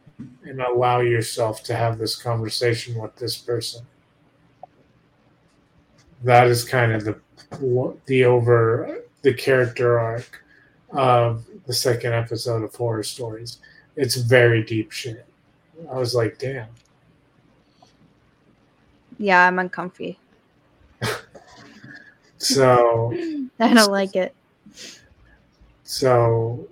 and allow yourself to have this conversation with this person. That is kind of the the over the character arc of the second episode of Horror Stories. It's very deep shit. I was like, damn. Yeah, I'm uncomfy. So I don't like it. So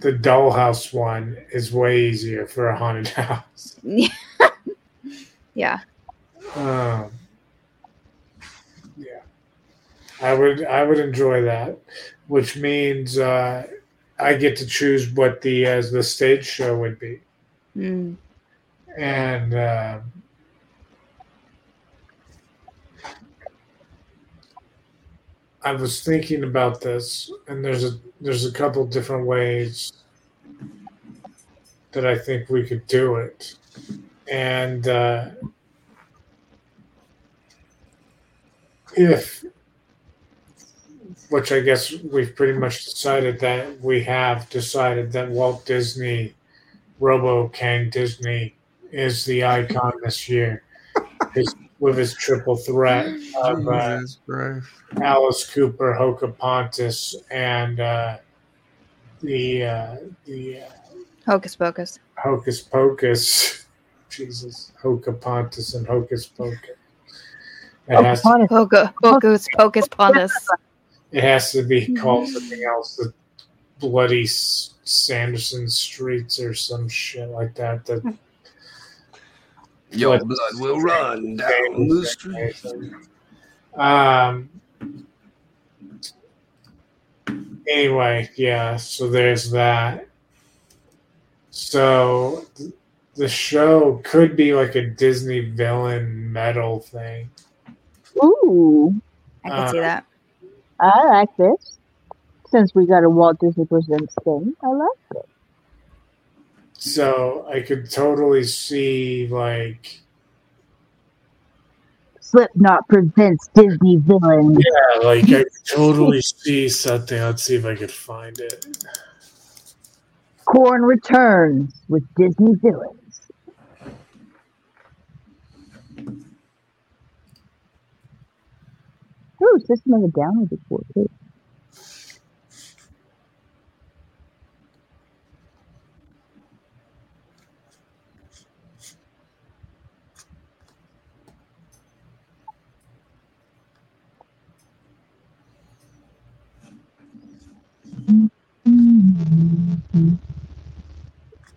the dollhouse one is way easier for a haunted house. yeah. Um, yeah, I would I would enjoy that, which means uh, I get to choose what the as the stage show would be, Mm. and um, I was thinking about this, and there's a there's a couple different ways that I think we could do it, and uh, if which I guess we've pretty much decided that we have decided that Walt Disney, Robo Kang Disney, is the icon this year. His, with his triple threat of uh, Alice Cooper, Hokapontis, and uh, the uh, the uh, Hocus pocus. Hocus Pocus. Jesus, Hokapontis and Hocus Pocus. It has, to, Hocus hocus pocus pontus. It has to be called something else. The bloody Sanderson Streets or some shit like that. The Your blood will run down the street. Um. Anyway, yeah. So there's that. So th- the show could be like a Disney villain metal thing. Ooh, I can see Uh, that. I like this. Since we got a Walt Disney Presents thing, I like it. So I could totally see like Slipknot presents Disney villain. yeah, like I totally see something. Let's see if I could find it. Korn returns with Disney villains. Ooh, System of a Down was before too.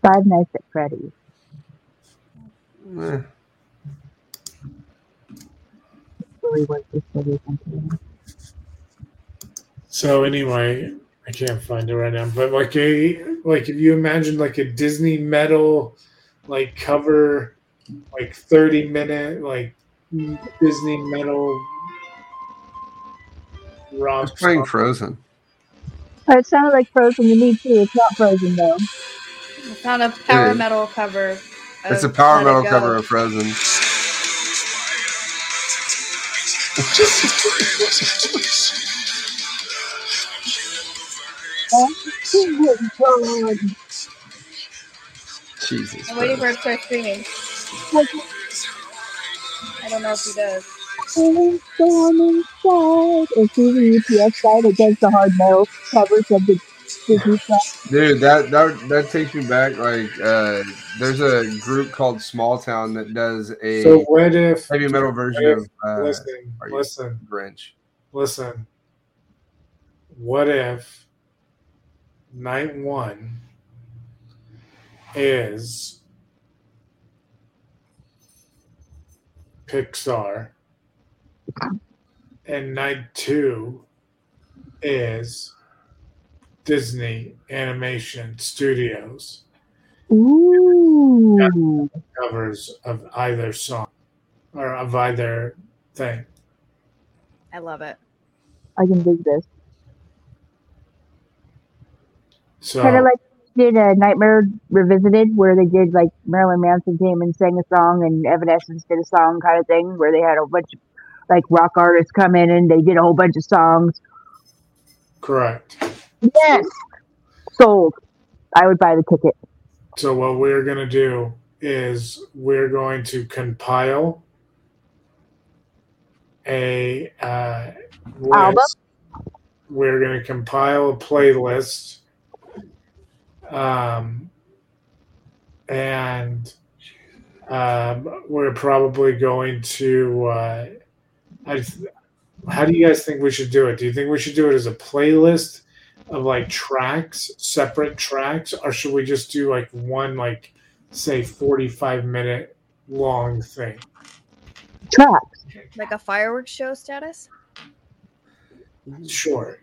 Five Nights at Freddy's. Eh. Really was this movie something. So anyway, I can't find it right now. But like a like if you imagine like a Disney metal like cover like 30 minute like Disney metal rock Who's playing song. Frozen? Oh, It sounded like Frozen to me too. It's not Frozen though. It's found a power Yeah. metal cover. It's a power metal Go. cover of Frozen. Jesus. I'm waiting for Christ. it to start screaming. I don't know if he does. Storm inside. It's the UPS side against the hard metal covers of the Disney stuff. Dude, that, that that takes me back. Like, uh, there's a group called Small Town that does a So what if heavy metal version if- of uh, listen, listen, Grinch. listen. What if night one is Pixar and night two is Disney Animation Studios Ooh. covers of either song or of either thing. I love it. I can dig this. So Kind of like did a Nightmare Revisited, where they did like Marilyn Manson came and sang a song, and Evanescence did a song, kind of thing, where they had a bunch of like rock artists come in and they did a whole bunch of songs. correct. Yes, sold. I would buy the ticket. So what we're going to do is we're going to compile a uh, list. Album? We're going to compile a playlist, um, and um, we're probably going to. Uh, I, how do you guys think we should do it? Do you think we should do it as a playlist of like tracks, separate tracks, or should we just do like one, like say, forty-five minute long thing? Tracks. Like a fireworks show status? Sure.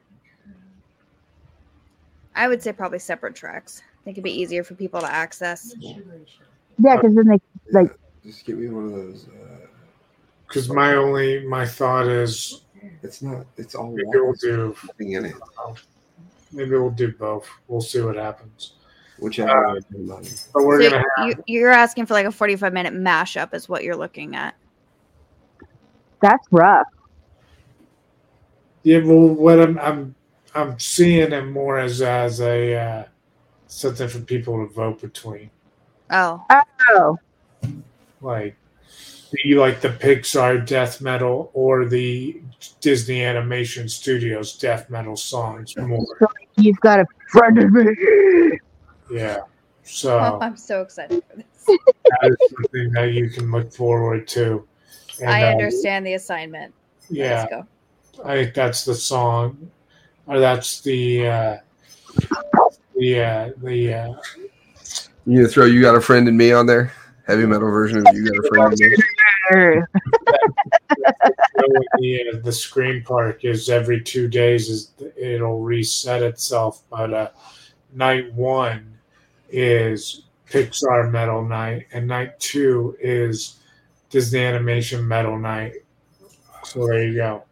I would say probably separate tracks. I think it'd be easier for people to access. Yeah, because then they like Just give me one of those. Uh, Because my only my thought is it's not. It's all maybe we'll do Nothing in it. Maybe we'll do both. We'll see what happens. Whichever. Uh, way you mind. But we're So gonna have you, you're asking for like a 45 minute mashup, is what you're looking at. that's rough. yeah. Well, what I'm I'm I'm seeing it more as as a uh, something for people to vote between. Oh, Oh, Like, do you like the Pixar death metal or the Disney Animation Studios death metal songs more? You've got a friend of me. Yeah. So Oh, I'm so excited for this. that is something that you can look forward to. And, I uh, understand the assignment. Yeah, Let's go. I think that's the song, or that's the uh, the uh, the uh, You throw "You Got a Friend in Me" on there? Heavy metal version of "You Got a Friend in Me." the, uh, the screen park is every two days is it'll reset itself but uh night one is pixar metal night and night two is disney animation metal night so there you go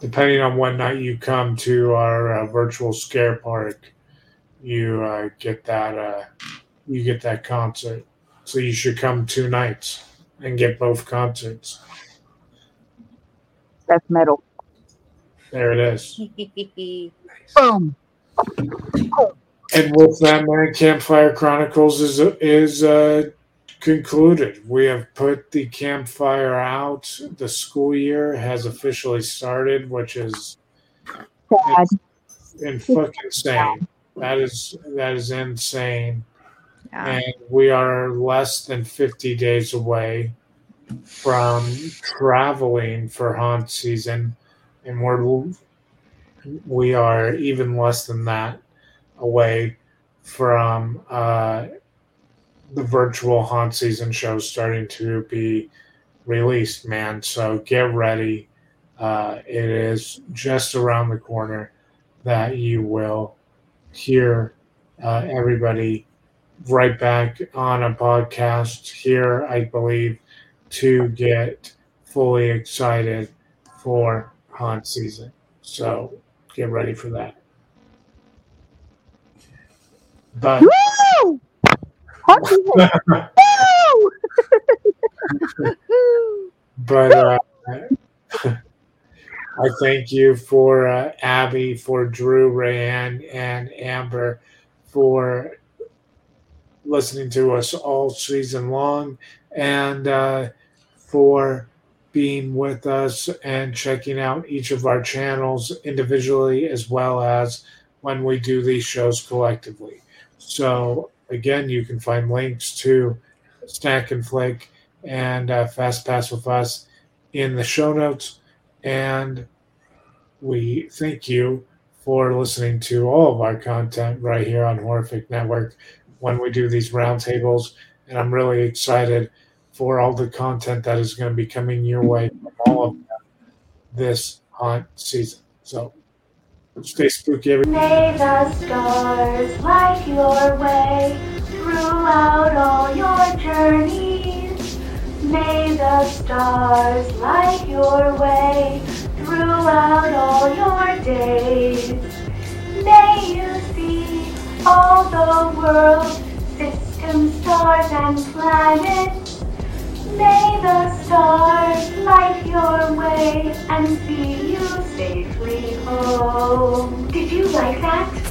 depending on what night you come to our uh, virtual scare park you uh, get that uh you get that concert. So you should come two nights and get both concerts. That's metal. There it is. Boom. And with that, man, Campfire Chronicles is is uh, concluded. We have put the campfire out. The school year has officially started, which is Sad. and fucking insane. That is that is insane. Yeah. And we are less than fifty days away from traveling for haunt season, and we're we are even less than that away from uh, the virtual haunt season show starting to be released. Man, so get ready. Uh, it is just around the corner that you will hear uh, everybody right back on a podcast here, I believe, to get fully excited for haunt season. So get ready for that. But Woo! Hot season. Woo! but uh, I thank you for uh, Abby, for Drew, Rayanne, and Amber for listening to us all season long and uh, for being with us and checking out each of our channels individually as well as when we do these shows collectively. So, again, you can find links to Snack and Flick and uh, Fast Pass with Us in the show notes. And we thank you for listening to all of our content right here on Horrific Network when we do these roundtables. And I'm really excited for all the content that is going to be coming your way from all of this haunt season. So stay spooky, everybody. May the stars light your way throughout all your journeys. May the stars light your way throughout all your days. May you see all the world's systems, stars, and planets. May the stars light your way and see you safely home. Did you like that?